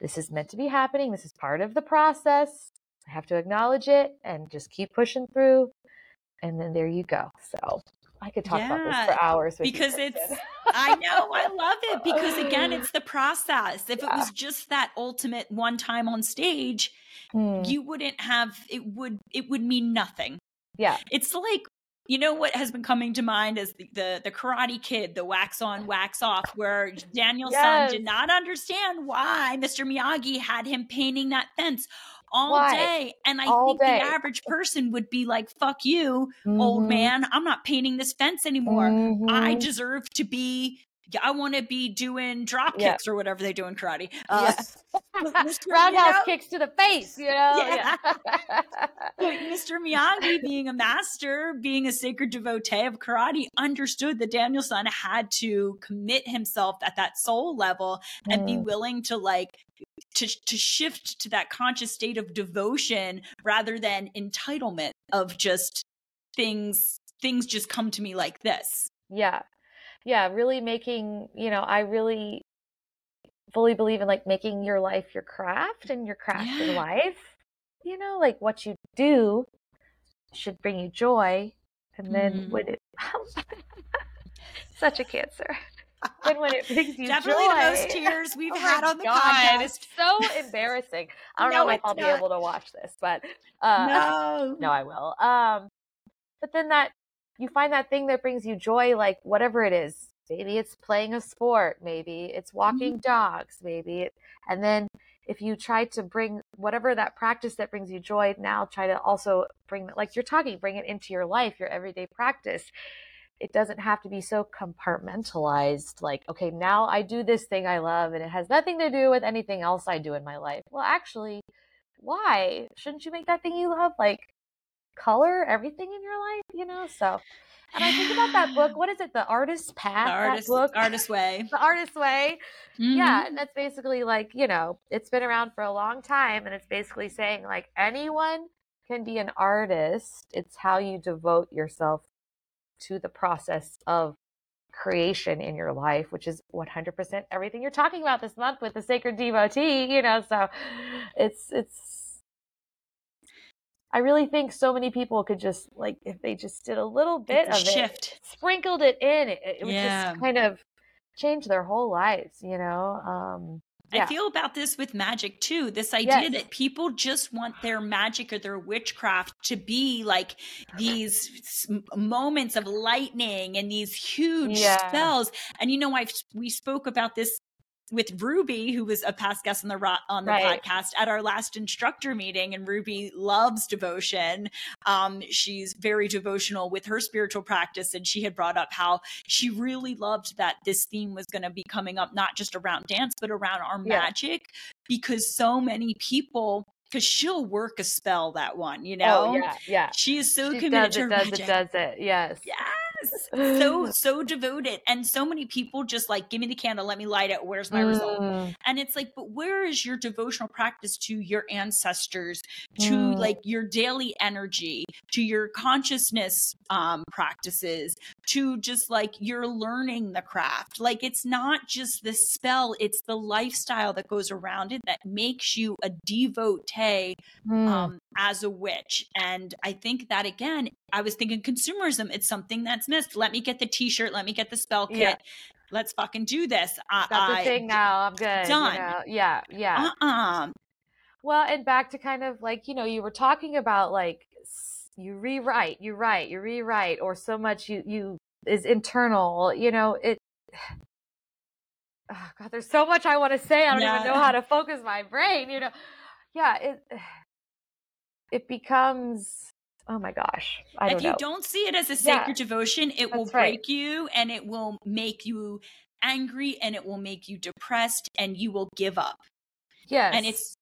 this is meant to be happening. This is part of the process. I have to acknowledge it and just keep pushing through. And then there you go. So I could talk yeah, about this for hours because it's I know I love it because again it's the process. If yeah. it was just that ultimate one time on stage, mm. you wouldn't have it would it would mean nothing. Yeah. It's like you know what has been coming to mind is the, the, the Karate Kid, the wax on, wax off, where Daniel yes. did not understand why Mr. Miyagi had him painting that fence all Why? day. And I all think day. the average person would be like, fuck you, mm-hmm. old man. I'm not painting this fence anymore. Mm-hmm. I deserve to be I want to be doing drop kicks yeah. or whatever they do in karate. Uh, Roundhouse you know? kicks to the face, you know? Yeah. yeah. Mr. Miyagi, being a master, being a sacred devotee of karate, understood that Daniel-san had to commit himself at that soul level and mm. be willing to like to to shift to that conscious state of devotion rather than entitlement of just things things just come to me like this. Yeah yeah, really making, you know, I really fully believe in like making your life your craft and your craft yeah. your life. You know, like what you do should bring you joy. And then mm. when it such a cancer. than when it brings you Definitely joy. the most tears we've Oh had on the God, podcast. It's so embarrassing. I don't No, know if I'll be able to watch this, but uh, no. no, I will. Um, but then that you find that thing that brings you joy, like whatever it is. Maybe it's playing a sport. Maybe it's Mm-hmm. walking dogs. Maybe it, and then if you try to bring whatever that practice that brings you joy, now try to also bring like you're talking, bring it into your life, your everyday practice. It doesn't have to be so compartmentalized. Like, okay, now I do this thing I love, and it has nothing to do with anything else I do in my life. Well, actually, why shouldn't you make that thing you love like color everything in your life you know so and i think about that book what is it the artist's path The artist, book artist way. the artist's way yeah Mhm. and that's basically like you know it's been around for a long time and it's basically saying like anyone can be an artist it's how you devote yourself to the process of creation in your life which is 100% everything you're talking about this month with the sacred devotee you know so it's it's I really think so many people could just like if they just did a little bit of a it, sprinkled it in, it, it would Yeah. just kind of change their whole lives, you know. Um, I feel about this with magic too. This idea Yes. that people just want their magic or their witchcraft to be like these moments of lightning and these huge Yeah. spells. And you know, I we spoke about this with Ruby, who was a past guest on the ro- on the Right. podcast at our last instructor meeting, and Ruby loves devotion. Um, she's very devotional with her spiritual practice, and she had brought up how she really loved that this theme was going to be coming up not just around dance, but around our Yeah. magic, because so many people. Because she'll work a spell that one, you know. oh yeah, yeah. She is so She committed does to it, her does magic it, does it. Yes. yes so so devoted and so many people just like give me the candle let me light it where's my result Mm, and it's like but where is your devotional practice to your ancestors to Mm. like your daily energy to your consciousness um practices to just like you're learning the craft like it's not just the spell it's the lifestyle that goes around it that makes you a devotee mm. um, as a witch. And I think that again, I was thinking consumerism, it's something that's missed. Let me get the t shirt, let me get the spell kit. Yeah. Let's fucking do this. I, Got the I- thing now. I'm good. you done. know? Yeah, yeah. Uh-uh. Well, and back to kind of like, you know, you were talking about like you rewrite, you write, you rewrite, or so much you you is internal, you know, it oh God, there's so much I want to say. I don't even know how to focus my brain, you know. Yeah, it it becomes oh my gosh. I don't if you know. don't see it as a Yeah. sacred devotion, it will That's right. break you and it will make you angry and it will make you depressed and you will give up. yes. And it's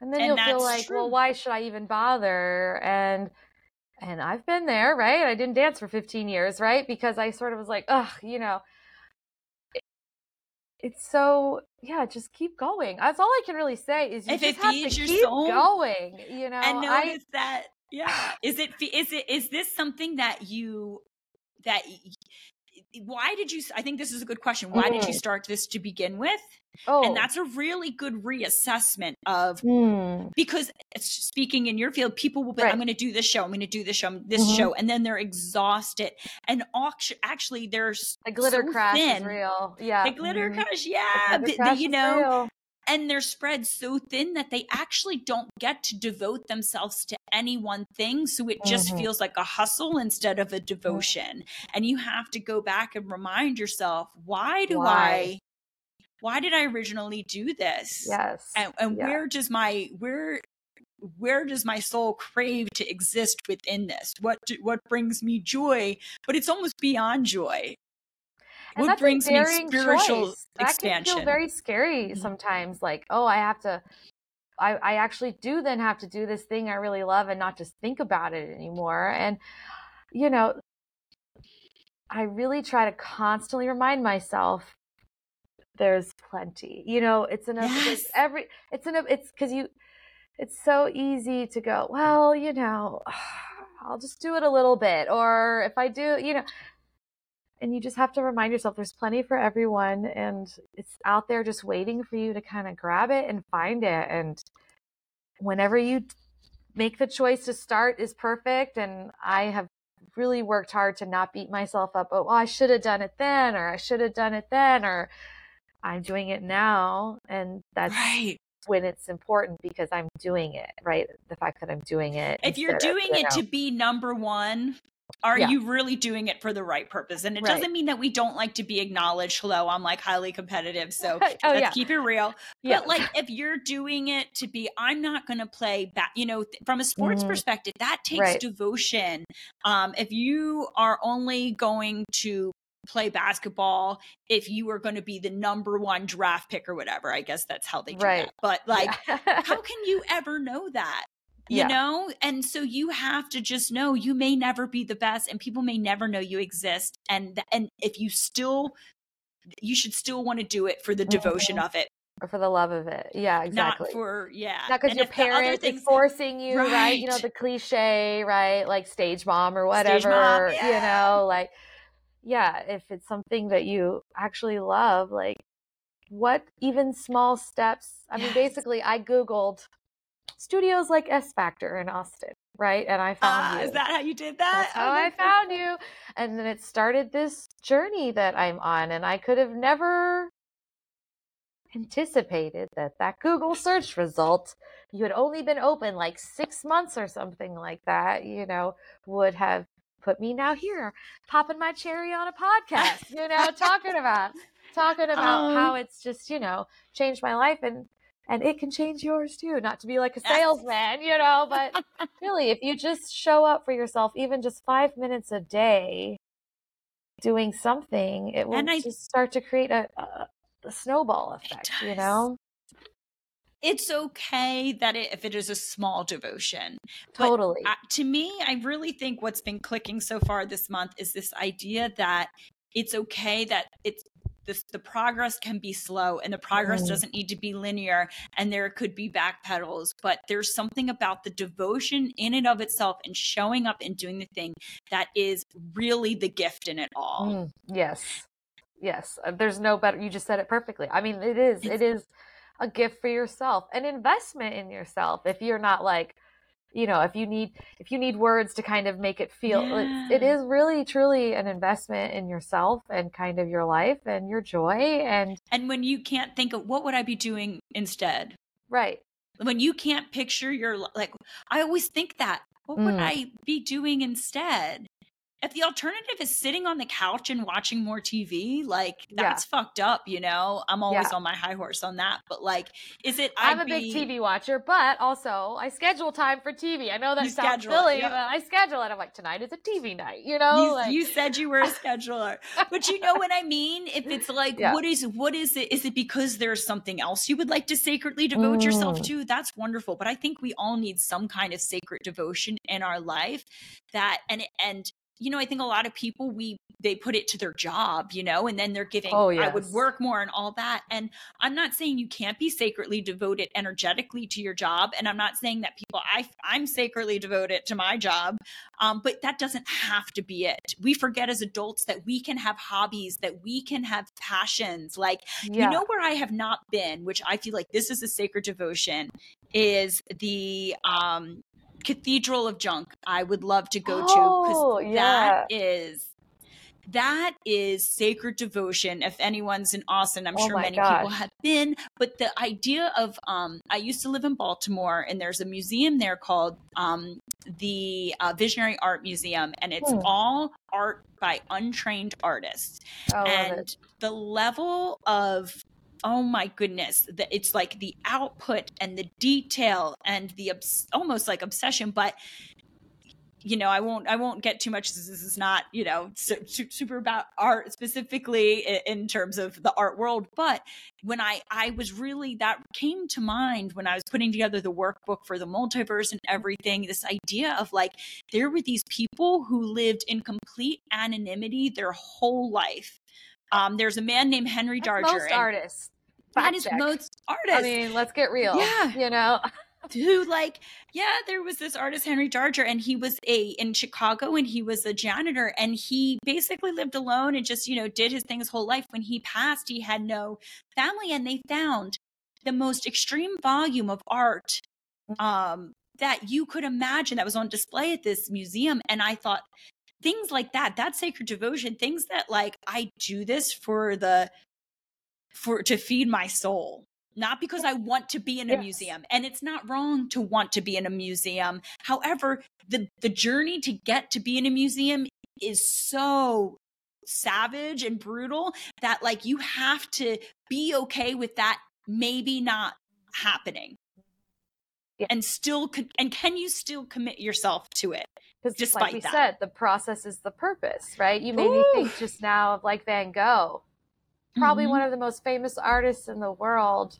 and then and you'll feel like, well, why should I even bother? And and I've been there, right? I didn't dance for 15 years, right? Because I sort of was like, ugh, you know, it's so yeah, just keep going. That's all I can really say is you If just have to keep soul, going. You know, and I notice that yeah is it is it is this something that you that why did you i think this is a good question why did you Mm. start this to begin with oh, and that's a really good reassessment of hmm, because speaking in your field people will be Right. i'm going to do this show i'm going to do this show this Mhm. show and then they're exhausted and actu- actually there's the glitter so crash thin. is real. Yeah, the glitter mhm. crush The yeah glitter the- the- you know. And they're spread so thin that they actually don't get to devote themselves to any one thing so it just Mhm. feels like a hustle instead of a devotion and you have to go back and remind yourself why do Why? i why did i originally do this Yes. and, and yeah. where does my where where does my soul crave to exist within this what do, what brings me joy but it's almost beyond joy and what brings me spiritual choice. That expansion can feel very scary Mhm. sometimes. Like, oh, I have to. I, I actually do then have to do this thing I really love and not just think about it anymore. And you know, I really try to constantly remind myself there's plenty. You know, it's enough. Yes. every it's an it's because you it's so easy to go, well, you know, I'll just do it a little bit. Or if I do, you know, and you just have to remind yourself there's plenty for everyone and it's out there just waiting for you to kind of grab it and find it. And whenever you make the choice to start is perfect. And I have really worked hard to not beat myself up. Oh, well, I should have done it then, or I should have done it then, or I'm doing it now. And that's right. when it's important because I'm doing it, right? The fact that I'm doing it. If you're doing of, you it know, to be number one, are yeah. you really doing it for the right purpose? And it right. doesn't mean that we don't like to be acknowledged. Hello, I'm like highly competitive, so oh, let's yeah. keep it real. Yeah. But like, if you're doing it to be, I'm not going to play back. You know, from a sports mm-hmm. perspective, that takes right. devotion. Um, if you are only going to play basketball if you are going to be the number one draft pick or whatever. I guess that's how they do right. that. But like, yeah. how can you ever know that? You yeah. know and so you have to just know you may never be the best and people may never know you exist and and if you still you should still want to do it for the devotion mm-hmm. of it or for the love of it yeah exactly not for yeah not because your parents is forcing you right. right. you know the cliche right like stage mom or whatever mom, yeah. you know like yeah if it's something that you actually love like what even small steps i yes. mean basically i googled studios like S Factor in Austin, right? And I found uh, you. Is that how you did that? That's how oh, I found you. And then it started this journey that I'm on, and I could have never anticipated that that Google search result, you had only been open like six months or something like that, you know, would have put me now here, popping my cherry on a podcast, you know, talking about talking about um, how it's just, you know, changed my life and and it can change yours too not to be like a salesman you know but really if you just show up for yourself even just five minutes a day doing something it will I, just start to create a, a, a snowball effect you know it's okay that it, if it is a small devotion. Totally. But, uh, to me, I really think what's been clicking so far this month is this idea that it's okay that it's the, the progress can be slow and the progress doesn't need to be linear and there could be back pedals but there's something about the devotion in and of itself and showing up and doing the thing that is really the gift in it all. Mm. yes. Yes uh, there's no better you just said it perfectly. I mean it is it is a gift for yourself an investment in yourself if you're not like you know if you need if you need words to kind of make it feel yeah. it, is really truly an investment in yourself and kind of your life and your joy and and when you can't think of what would i be doing instead right when you can't picture your like i always think that what would mm. i be doing instead if the alternative is sitting on the couch and watching more TV, like that's yeah. fucked up, you know. I'm always yeah. on my high horse on that, but like, is it? I'm I'd a big TV watcher, but also I schedule time for TV. I know that sounds silly, yeah. but I schedule it. I'm like, tonight is a TV night, you know. You, like... you said you were a scheduler, but you know what I mean. If it's like, what is what is it? Is it because there's something else you would like to sacredly devote mm. yourself to? That's wonderful, but I think we all need some kind of sacred devotion in our life. That and and you know, I think a lot of people we they put it to their job, you know, and then they're giving oh, yes. I would work more and all that. And I'm not saying you can't be sacredly devoted energetically to your job. And I'm not saying that people I I'm sacredly devoted to my job. Um, but that doesn't have to be it. We forget as adults that we can have hobbies, that we can have passions. Like, yeah. you know where I have not been, which I feel like this is a sacred devotion, is the um Cathedral of Junk. I would love to go oh, to because yeah. that is that is sacred devotion if anyone's in austin i'm oh sure many gosh. people have been but the idea of um i used to live in baltimore and there's a museum there called um the uh, visionary art museum and it's hmm. all art by untrained artists oh, and the level of oh my goodness that it's like the output and the detail and the obs- almost like obsession but you know i won't i won't get too much this is not you know super about art specifically in terms of the art world but when i i was really that came to mind when i was putting together the workbook for the multiverse and everything this idea of like there were these people who lived in complete anonymity their whole life um, there's a man named Henry That's Darger. Most artists. That is most artists. I mean, let's get real. Yeah. You know? who like yeah there was this artist henry darger and he was a in chicago and he was a janitor and he basically lived alone and just you know did his thing his whole life when he passed he had no family and they found the most extreme volume of art um that you could imagine that was on display at this museum and i thought things like that that's sacred devotion things that like i do this for the for to feed my soul not because i want to be in a yes. museum and it's not wrong to want to be in a museum however the the journey to get to be in a museum is so savage and brutal that like you have to be okay with that maybe not happening yeah. and still could and can you still commit yourself to it because despite like we that. said the process is the purpose right you made Ooh. me think just now of like van gogh probably mm-hmm. one of the most famous artists in the world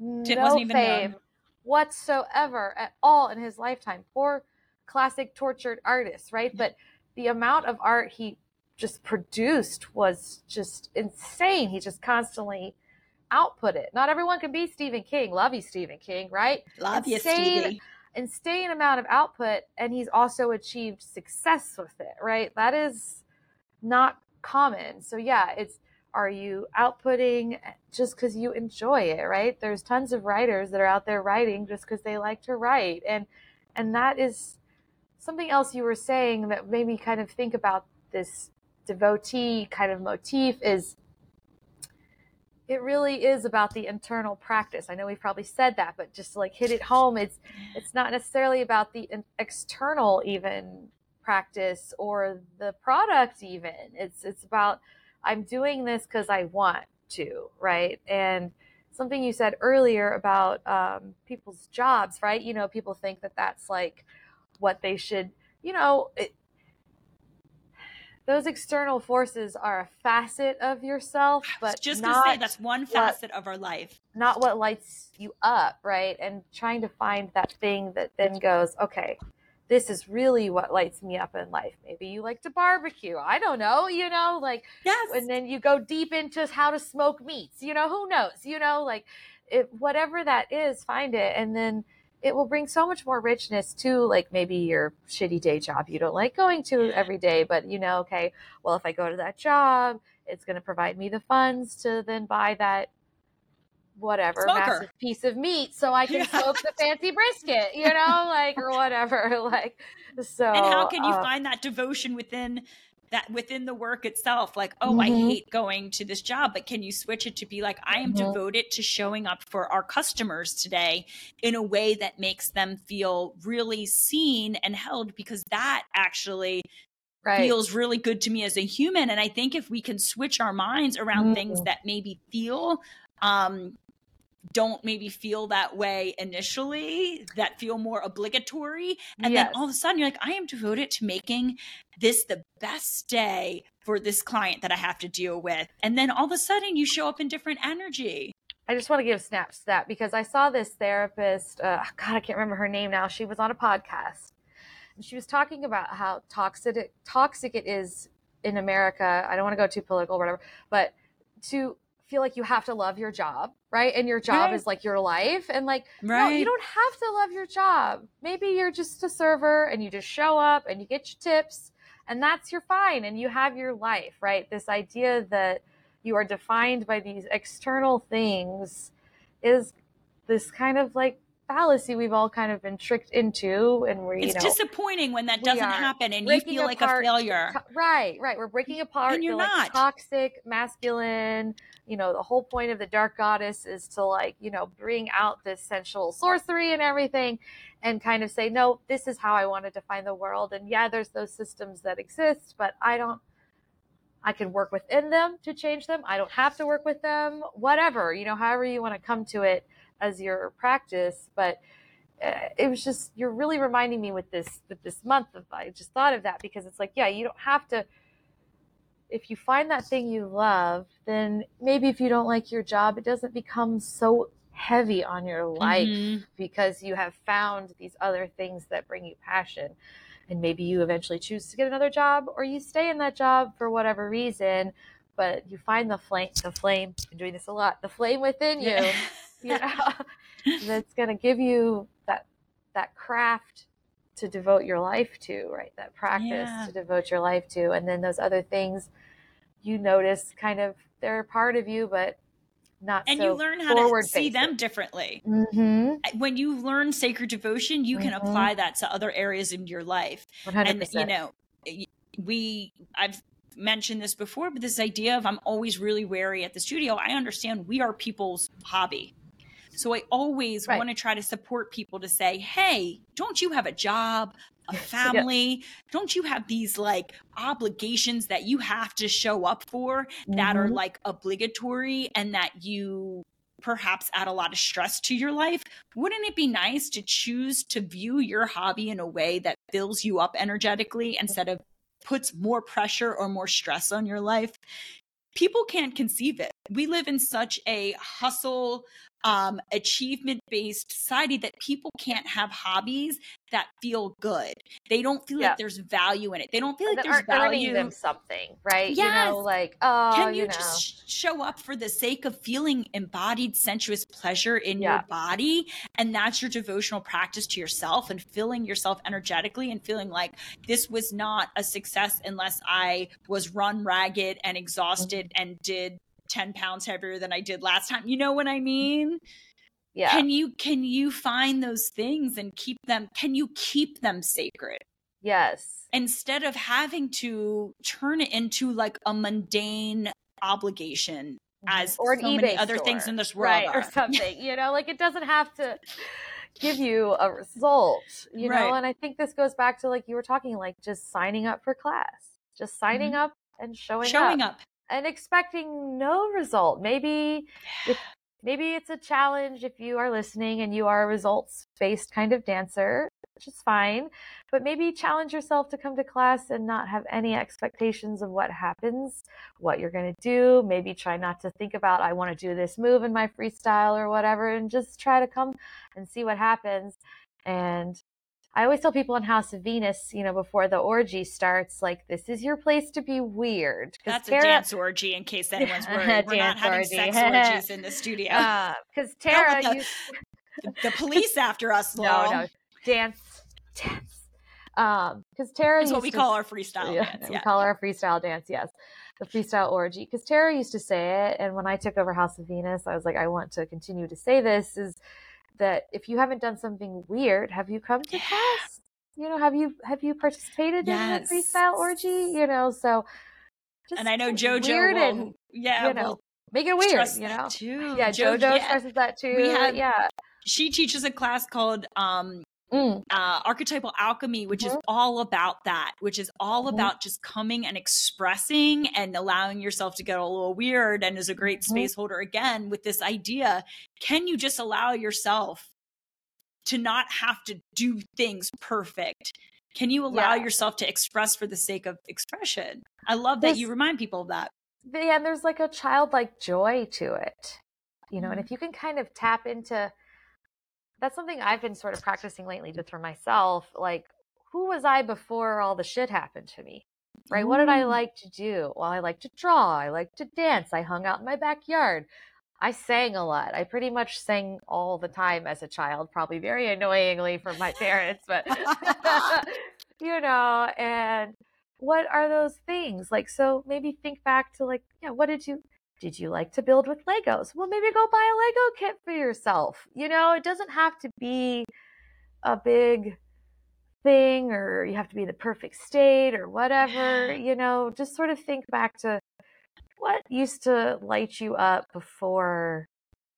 it no fame known. whatsoever at all in his lifetime poor classic tortured artist right but the amount of art he just produced was just insane he just constantly output it. Not everyone can be Stephen King. Love you, Stephen King, right? Love you, Stevie. Insane amount of output, and he's also achieved success with it, right? That is not common. So yeah, it's are you outputting eh, just because you enjoy it, right? There's tons of writers that are out there writing just because they like to write, and and that is something else you were saying that made me kind of think about this devotee kind of motif is it really is about the internal practice. I know we've probably said that, but just to like hit it home, it's it's not necessarily about the external even practice or the product even. It's it's about I'm doing this because I want to, right? And something you said earlier about um, people's jobs, right? You know, people think that that's like what they should, you know, it, those external forces are a facet of yourself, but just not to say that's one facet what, of our life. Not what lights you up, right? And trying to find that thing that then goes, okay, this is really what lights me up in life. Maybe you like to barbecue. I don't know, you know, like yes. And then you go deep into how to smoke meats. You know, who knows? You know, like it, whatever that is, find it, and then it will bring so much more richness to like maybe your shitty day job you don't like going to every day but you know okay well if i go to that job it's going to provide me the funds to then buy that whatever Smoker. massive piece of meat so i can yeah. smoke the fancy brisket you know like or whatever like so and how can you uh, find that devotion within that within the work itself like oh mm-hmm. i hate going to this job but can you switch it to be like i am mm-hmm. devoted to showing up for our customers today in a way that makes them feel really seen and held because that actually right. feels really good to me as a human and i think if we can switch our minds around mm-hmm. things that maybe feel um don't maybe feel that way initially that feel more obligatory and yes. then all of a sudden you're like i am devoted to making this the best day for this client that i have to deal with and then all of a sudden you show up in different energy I just want to give snaps to that because I saw this therapist. Uh, God, I can't remember her name now. She was on a podcast, and she was talking about how toxic toxic it is in America. I don't want to go too political, or whatever, but to feel like you have to love your job, right? And your job right. is like your life. And like, right. no, you don't have to love your job. Maybe you're just a server and you just show up and you get your tips and that's your fine and you have your life, right? This idea that you are defined by these external things is this kind of like fallacy we've all kind of been tricked into and we're it's know, disappointing when that doesn't happen and you feel like a failure right right we're breaking apart and you're not like toxic masculine you know the whole point of the dark goddess is to like you know bring out this sensual sorcery and everything and kind of say no this is how i want to define the world and yeah there's those systems that exist but i don't I can work within them to change them. I don't have to work with them, whatever, you know, however you want to come to it as your practice. But uh, it was just, you're really reminding me with this, with this month of, I just thought of that because it's like, yeah, you don't have to, if you find that thing you love, then maybe if you don't like your job, it doesn't become so heavy on your life mm-hmm. because you have found these other things that bring you passion and maybe you eventually choose to get another job or you stay in that job for whatever reason but you find the flame the flame I'm doing this a lot the flame within you yeah. you know that's going to give you that that craft to devote your life to right that practice yeah. to devote your life to and then those other things you notice kind of they're part of you but not and so you learn how to see them differently mm-hmm. when you learn sacred devotion you can mm-hmm. apply that to other areas in your life 100%. and you know we I've mentioned this before, but this idea of I'm always really wary at the studio. I understand we are people's hobby. So I always right. want to try to support people to say, hey, don't you have a job, a family? yeah. Don't you have these like obligations that you have to show up for mm-hmm. that are mm-hmm. like obligatory and that you perhaps add a lot of stress to your life? Wouldn't it be nice to choose to view your hobby in a way that fills you up energetically instead of puts more pressure or more stress on your life? People can't conceive it. We live in such a hustle, um, achievement based society that people can't have hobbies that feel good. They don't feel yeah. like there's value in it. They don't feel like there's value. In them something, right? Yes. You know, like oh, can you, you know. just show up for the sake of feeling embodied sensuous pleasure in yeah. your body, and that's your devotional practice to yourself, and filling yourself energetically, and feeling like this was not a success unless I was run ragged and exhausted mm-hmm. and did 10 pounds heavier than I did last time. You know what I mean? Yeah. Can you can you find those things and keep them can you keep them sacred? Yes. Instead of having to turn it into like a mundane obligation mm-hmm. as or so many other store, things in this world right, or something. you know, like it doesn't have to give you a result, you right. know. And I think this goes back to like you were talking, like just signing up for class, just signing mm-hmm. up and showing, showing up. up and expecting no result. Maybe if maybe it's a challenge if you are listening and you are a results based kind of dancer, which is fine. But maybe challenge yourself to come to class and not have any expectations of what happens, what you're going to do. Maybe try not to think about, I want to do this move in my freestyle or whatever, and just try to come and see what happens. And I always tell people in House of Venus, you know, before the orgy starts, like this is your place to be weird. That's Tara... a dance orgy, in case anyone's worried. We're not having orgy. sex orgies in the studio. Because uh, Tara, the, you... the, police after us. No, no, dance, dance. Um, because Tara is what we to... call our freestyle yeah, dance. Yeah. We call our freestyle dance. Yes, the freestyle orgy. Because Tara used to say it, and when I took over House of Venus, I was like, I want to continue to say this. Is that if you haven't done something weird, have you come to class? You know, have you have you participated yes. in a freestyle orgy? You know, so and I know JoJo will, and, yeah, you know, make it weird. You know, too. Yeah, JoJo, JoJo yeah. stresses that too. We have, yeah, she teaches a class called um, mm. uh, archetypal alchemy, which mm-hmm. is all about that, which is all mm-hmm. about just coming and expressing and allowing yourself to get a little weird and is a great mm-hmm. space holder again with this idea. Can you just allow yourself to not have to do things perfect? Can you allow yeah. yourself to express for the sake of expression? I love that you remind people of that. Yeah, and there's like a childlike joy to it, you know, and mm-hmm. if you can kind of tap into that's something I've been sort of practicing lately just for myself. Like, who was I before all the shit happened to me? Right? What did I mm. like to do? Well, I like to draw. I like to dance. I hung out in my backyard. I sang a lot. I pretty much sang all the time as a child, probably very annoyingly from my parents, but you know, and what are those things? Like, so maybe think back to like, yeah, what did you, did you like to build with Legos? Well, maybe go buy a Lego kit for yourself. You know, it doesn't have to be a big thing or you have to be the perfect state or whatever. You know, just sort of think back to what used to light you up before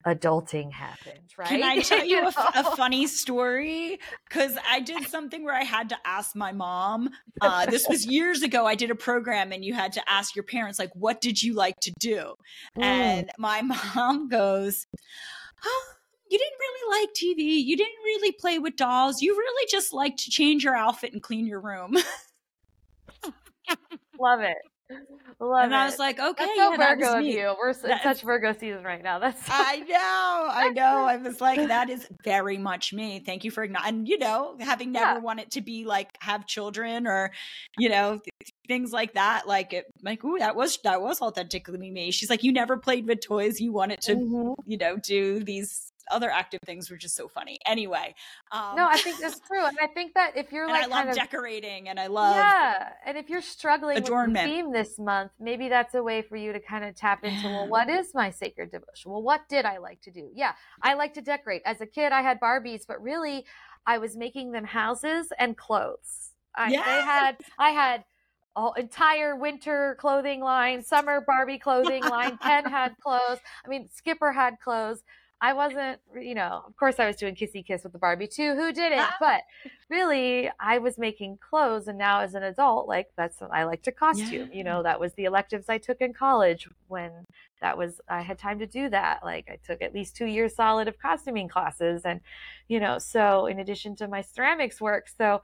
adulting happened, right? Can I tell you, you a, a, funny story? Because I did something where I had to ask my mom. Uh, this was years ago. I did a program and you had to ask your parents, like, what did you like to do? Mm. And my mom goes, oh, you didn't really like TV. You didn't really play with dolls. You really just like to change your outfit and clean your room. Love it. Love and it. I was like, okay, That's so yeah, Virgo of you. We're in such Virgo season right now. That's I know, I know. I was like, that is very much me. Thank you for ignoring and you know, having never yeah. wanted to be like have children or, you know, things like that. Like, it, like, ooh, that was that was authentically me. She's like, you never played with toys. You wanted to, mm-hmm. you know, do these other active things were just so funny. Anyway, um, no, I think that's true, and I think that if you're like, I love of, decorating, and I love yeah, and if you're struggling adornment. with the theme this month, maybe that's a way for you to kind of tap into, well, what is my sacred devotion? Well, what did I like to do? Yeah, I like to decorate. As a kid, I had Barbies, but really, I was making them houses and clothes. I, yes. they had, I had all entire winter clothing line, summer Barbie clothing line. Ken had clothes. I mean, Skipper had clothes. I wasn't, you know, of course I was doing kissy kiss with the Barbie too. Who didn't? Ah. But really, I was making clothes. And now as an adult, like that's, I like to costume, yeah. you know, that was the electives I took in college when that was, I had time to do that. Like I took at least two years solid of costuming classes. And, you know, so in addition to my ceramics work, so,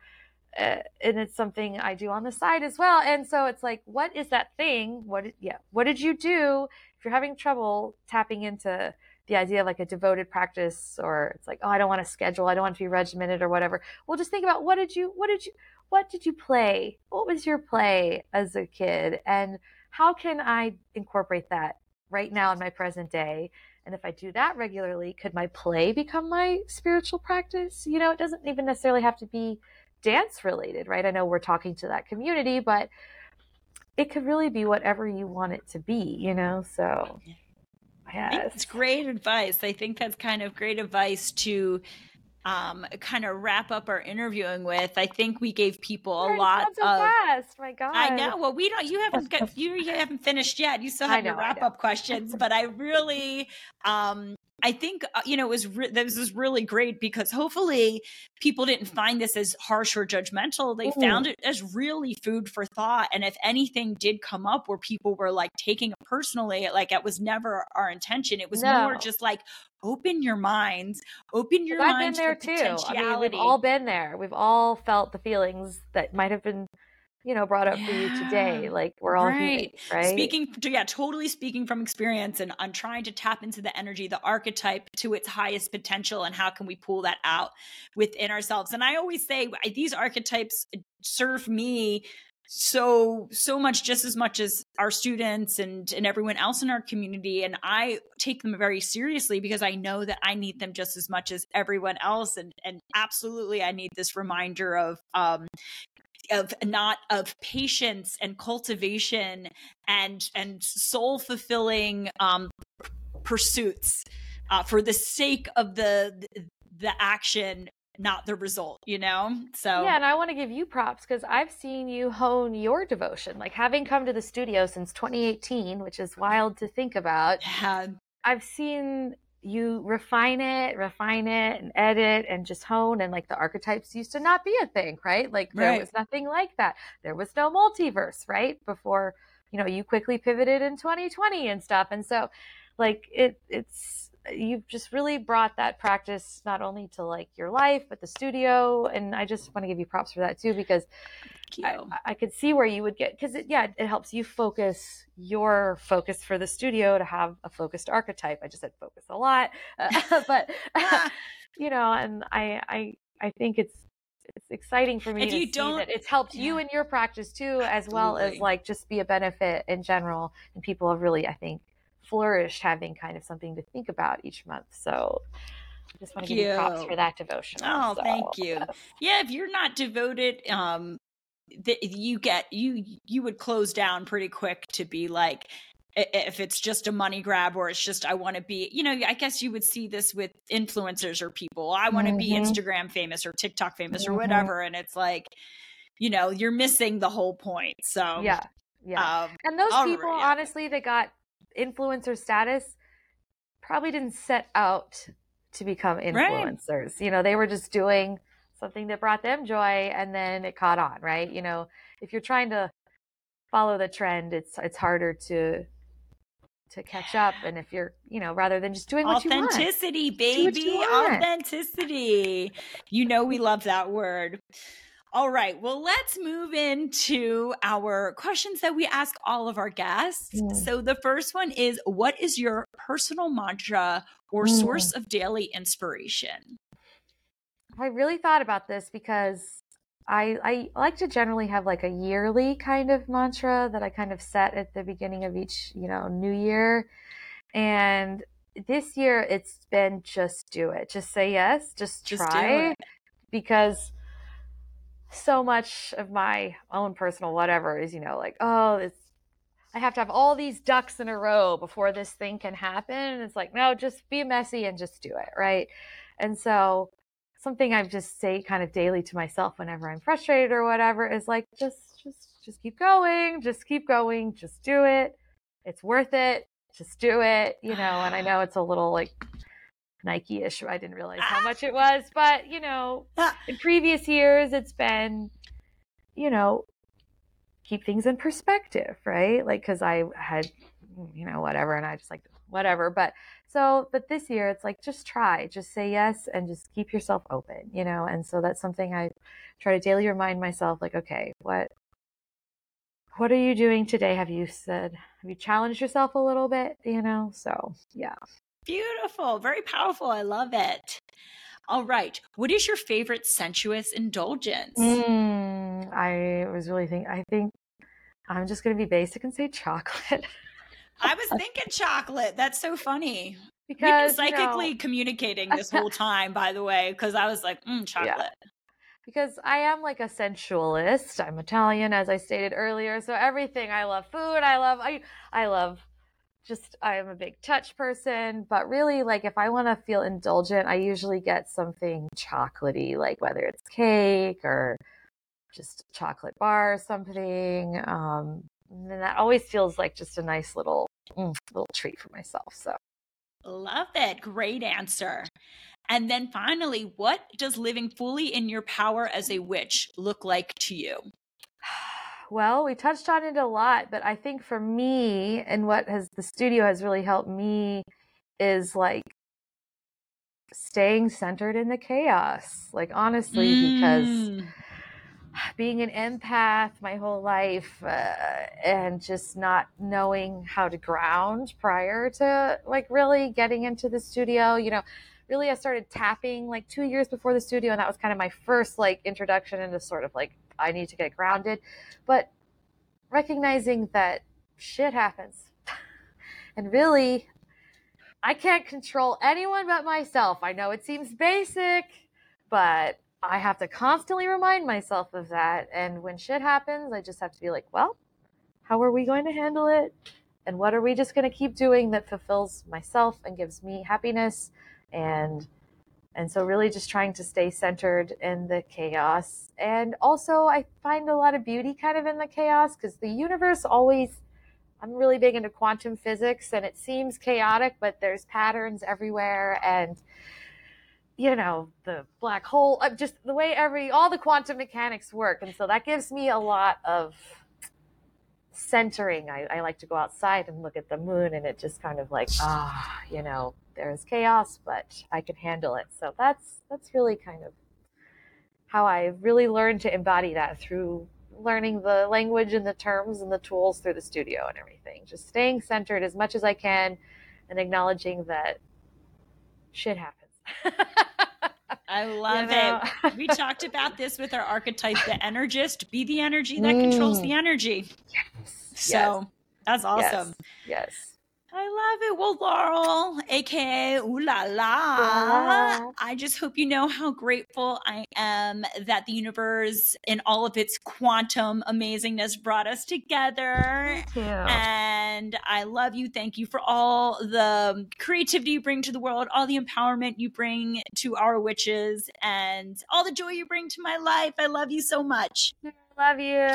uh, and it's something I do on the side as well. And so it's like, what is that thing? What, yeah, what did you do if you're having trouble tapping into the idea of like a devoted practice or it's like oh i don't want to schedule i don't want to be regimented or whatever. Well just think about what did you what did you what did you play? What was your play as a kid? And how can i incorporate that right now in my present day? And if i do that regularly could my play become my spiritual practice? You know it doesn't even necessarily have to be dance related right? I know we're talking to that community but it could really be whatever you want it to be you know so Yes. It's great advice. I think that's kind of great advice to um, kind of wrap up our interviewing with. I think we gave people a lot so of. Fast. My God, I know. Well, we don't. You haven't got. You, you haven't finished yet. You still have know, your wrap up questions, but I really um, I think uh, you know it was re- this is really great because hopefully people didn't find this as harsh or judgmental. They mm. found it as really food for thought. And if anything did come up where people were like taking it personally, like it was never our intention. It was no. more just like open your minds, open your minds. I've been there too. I mean, we've all been there. We've all felt the feelings that might have been you know brought up yeah. for you today like we're all right. right speaking yeah totally speaking from experience and i'm trying to tap into the energy the archetype to its highest potential and how can we pull that out within ourselves and i always say these archetypes serve me so so much just as much as our students and and everyone else in our community and i take them very seriously because i know that i need them just as much as everyone else and and absolutely i need this reminder of um of not of patience and cultivation and and soul fulfilling um, pursuits uh, for the sake of the the action not the result you know so yeah and i want to give you props because i've seen you hone your devotion like having come to the studio since 2018 which is wild to think about yeah. i've seen you refine it, refine it, and edit and just hone. And like the archetypes used to not be a thing, right? Like there right. was nothing like that. There was no multiverse, right? Before, you know, you quickly pivoted in 2020 and stuff. And so, like, it, it's, you've just really brought that practice not only to like your life, but the studio. And I just want to give you props for that too, because I, I, could see where you would get because it, yeah it helps you focus your focus for the studio to have a focused archetype i just said focus a lot uh, but you know and i i i think it's it's exciting for me if to you see don't, that it's helped yeah. you in your practice too as well as like just be a benefit in general and people have really i think flourished having kind of something to think about each month so I just want to give you props for that devotion. Oh, so. thank you. Yeah, if you're not devoted, um, that you get you you would close down pretty quick to be like if it's just a money grab or it's just I want to be, you know, I guess you would see this with influencers or people. I want to mm-hmm. be Instagram famous or TikTok famous mm-hmm. or whatever and it's like you know, you're missing the whole point. So Yeah. Yeah. Um, and those people yeah. honestly that got influencer status probably didn't set out to become influencers. Right. You know, they were just doing something that brought them joy and then it caught on right? You know if you're trying to follow the trend it's it's harder to to catch up. And if you're you know rather than just doing what you want, authenticity baby authenticity. You know we love that word all right well let's move into our questions that we ask all of our guests so the first one is what is your personal mantra or mm. source of daily inspiration I really thought about this because I I like to generally have like a yearly kind of mantra that I kind of set at the beginning of each, you know, new year. And this year it's been just do it. Just say yes, just, just try because so much of my own personal whatever is, you know, like, oh, it's I have to have all these ducks in a row before this thing can happen. And it's like, no, just be messy and just do it, right? And so something I just say kind of daily to myself whenever I'm frustrated or whatever is like just just just keep going, just keep going, just do it. It's worth it. Just do it, you know. And I know it's a little like Nike ish. I didn't realize how much it ah. was, but you know, ah. in previous years, it's been, you know, keep things in perspective, right? Like, because I had, you know, whatever, and I just like whatever. But so, but this year, it's like just try, just say yes, and just keep yourself open, you know. And so that's something I try to daily remind myself, like, okay, what what are you doing today? Have you said, have you challenged yourself a little bit? You know, so yeah. Beautiful, very powerful. I love it. All right. What is your favorite sensuous indulgence? Mm, I was really thinking, I think I'm just going to be basic and say chocolate. I was thinking chocolate. That's so funny. Because We've been psychically you know, communicating this whole time, by the way, because I was like, mm, chocolate. Yeah because I am like a sensualist. I'm Italian, as I stated earlier. So everything I love food. I love I I love just I am a big touch person. But really, like if I want to feel indulgent, I usually get something chocolatey, like whether it's cake or just a chocolate bar or something. Um, and that always feels like just a nice little mm, little treat for myself. So love it. Great answer. And then finally, what does living fully in your power as a witch look like to you? Well, we touched on it a lot, but I think for me and what has the studio has really helped me is like staying centered in the chaos. Like honestly, mm. because being an empath my whole life uh, and just not knowing how to ground prior to like really getting into the studio, you know, really I started tapping like two years before the studio, and that was kind of my first like introduction into sort of like I need to get grounded. But recognizing that shit happens, and really, I can't control anyone but myself. I know it seems basic, but I have to constantly remind myself of that. And when shit happens, I just have to be like, well, how are we going to handle it? And what are we just going to keep doing that fulfills myself and gives me happiness and and so really just trying to stay centered in the chaos. And also i find a lot of beauty kind of in the chaos because the universe always i'm really big into quantum physics and it seems chaotic but there's patterns everywhere and you know the black hole uh, just the way every all the quantum mechanics work. And so that gives me a lot of centering I, I like to go outside and look at the moon and it just kind of like ah you know there's chaos, but I can handle it. So that's that's really kind of how I really learned to embody that through learning the language and the terms and the tools through the studio and everything. Just staying centered as much as I can and acknowledging that shit happens. I love you know? it. We talked about this with our archetype, the energist. Be the energy that mm. controls the energy. Yes. So yes. that's awesome. Yes. yes. I love it. Well, Laurel, aka Ooh Lala, I just hope you know how grateful I am that the universe, in all of its quantum amazingness, brought us together. And I love you. Thank you for all the creativity you bring to the world, all the empowerment you bring to our witches, and all the joy you bring to my life. I love you so much. Love you.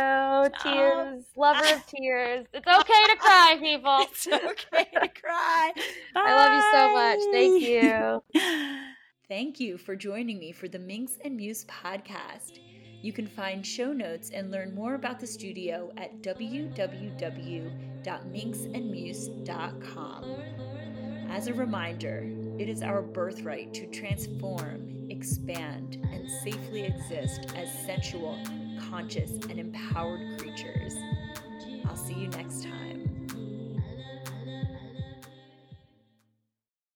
Tears. Oh. Lover of tears. It's okay to cry, people. It's okay to cry. Bye. I love you so much. Thank you. Thank you for joining me for the Minx and Muse podcast. You can find show notes and learn more about the studio at www.minxandmuse.com. As a reminder, it is our birthright to transform, expand, and safely exist as sensual conscious, and empowered creatures. I'll see you next time.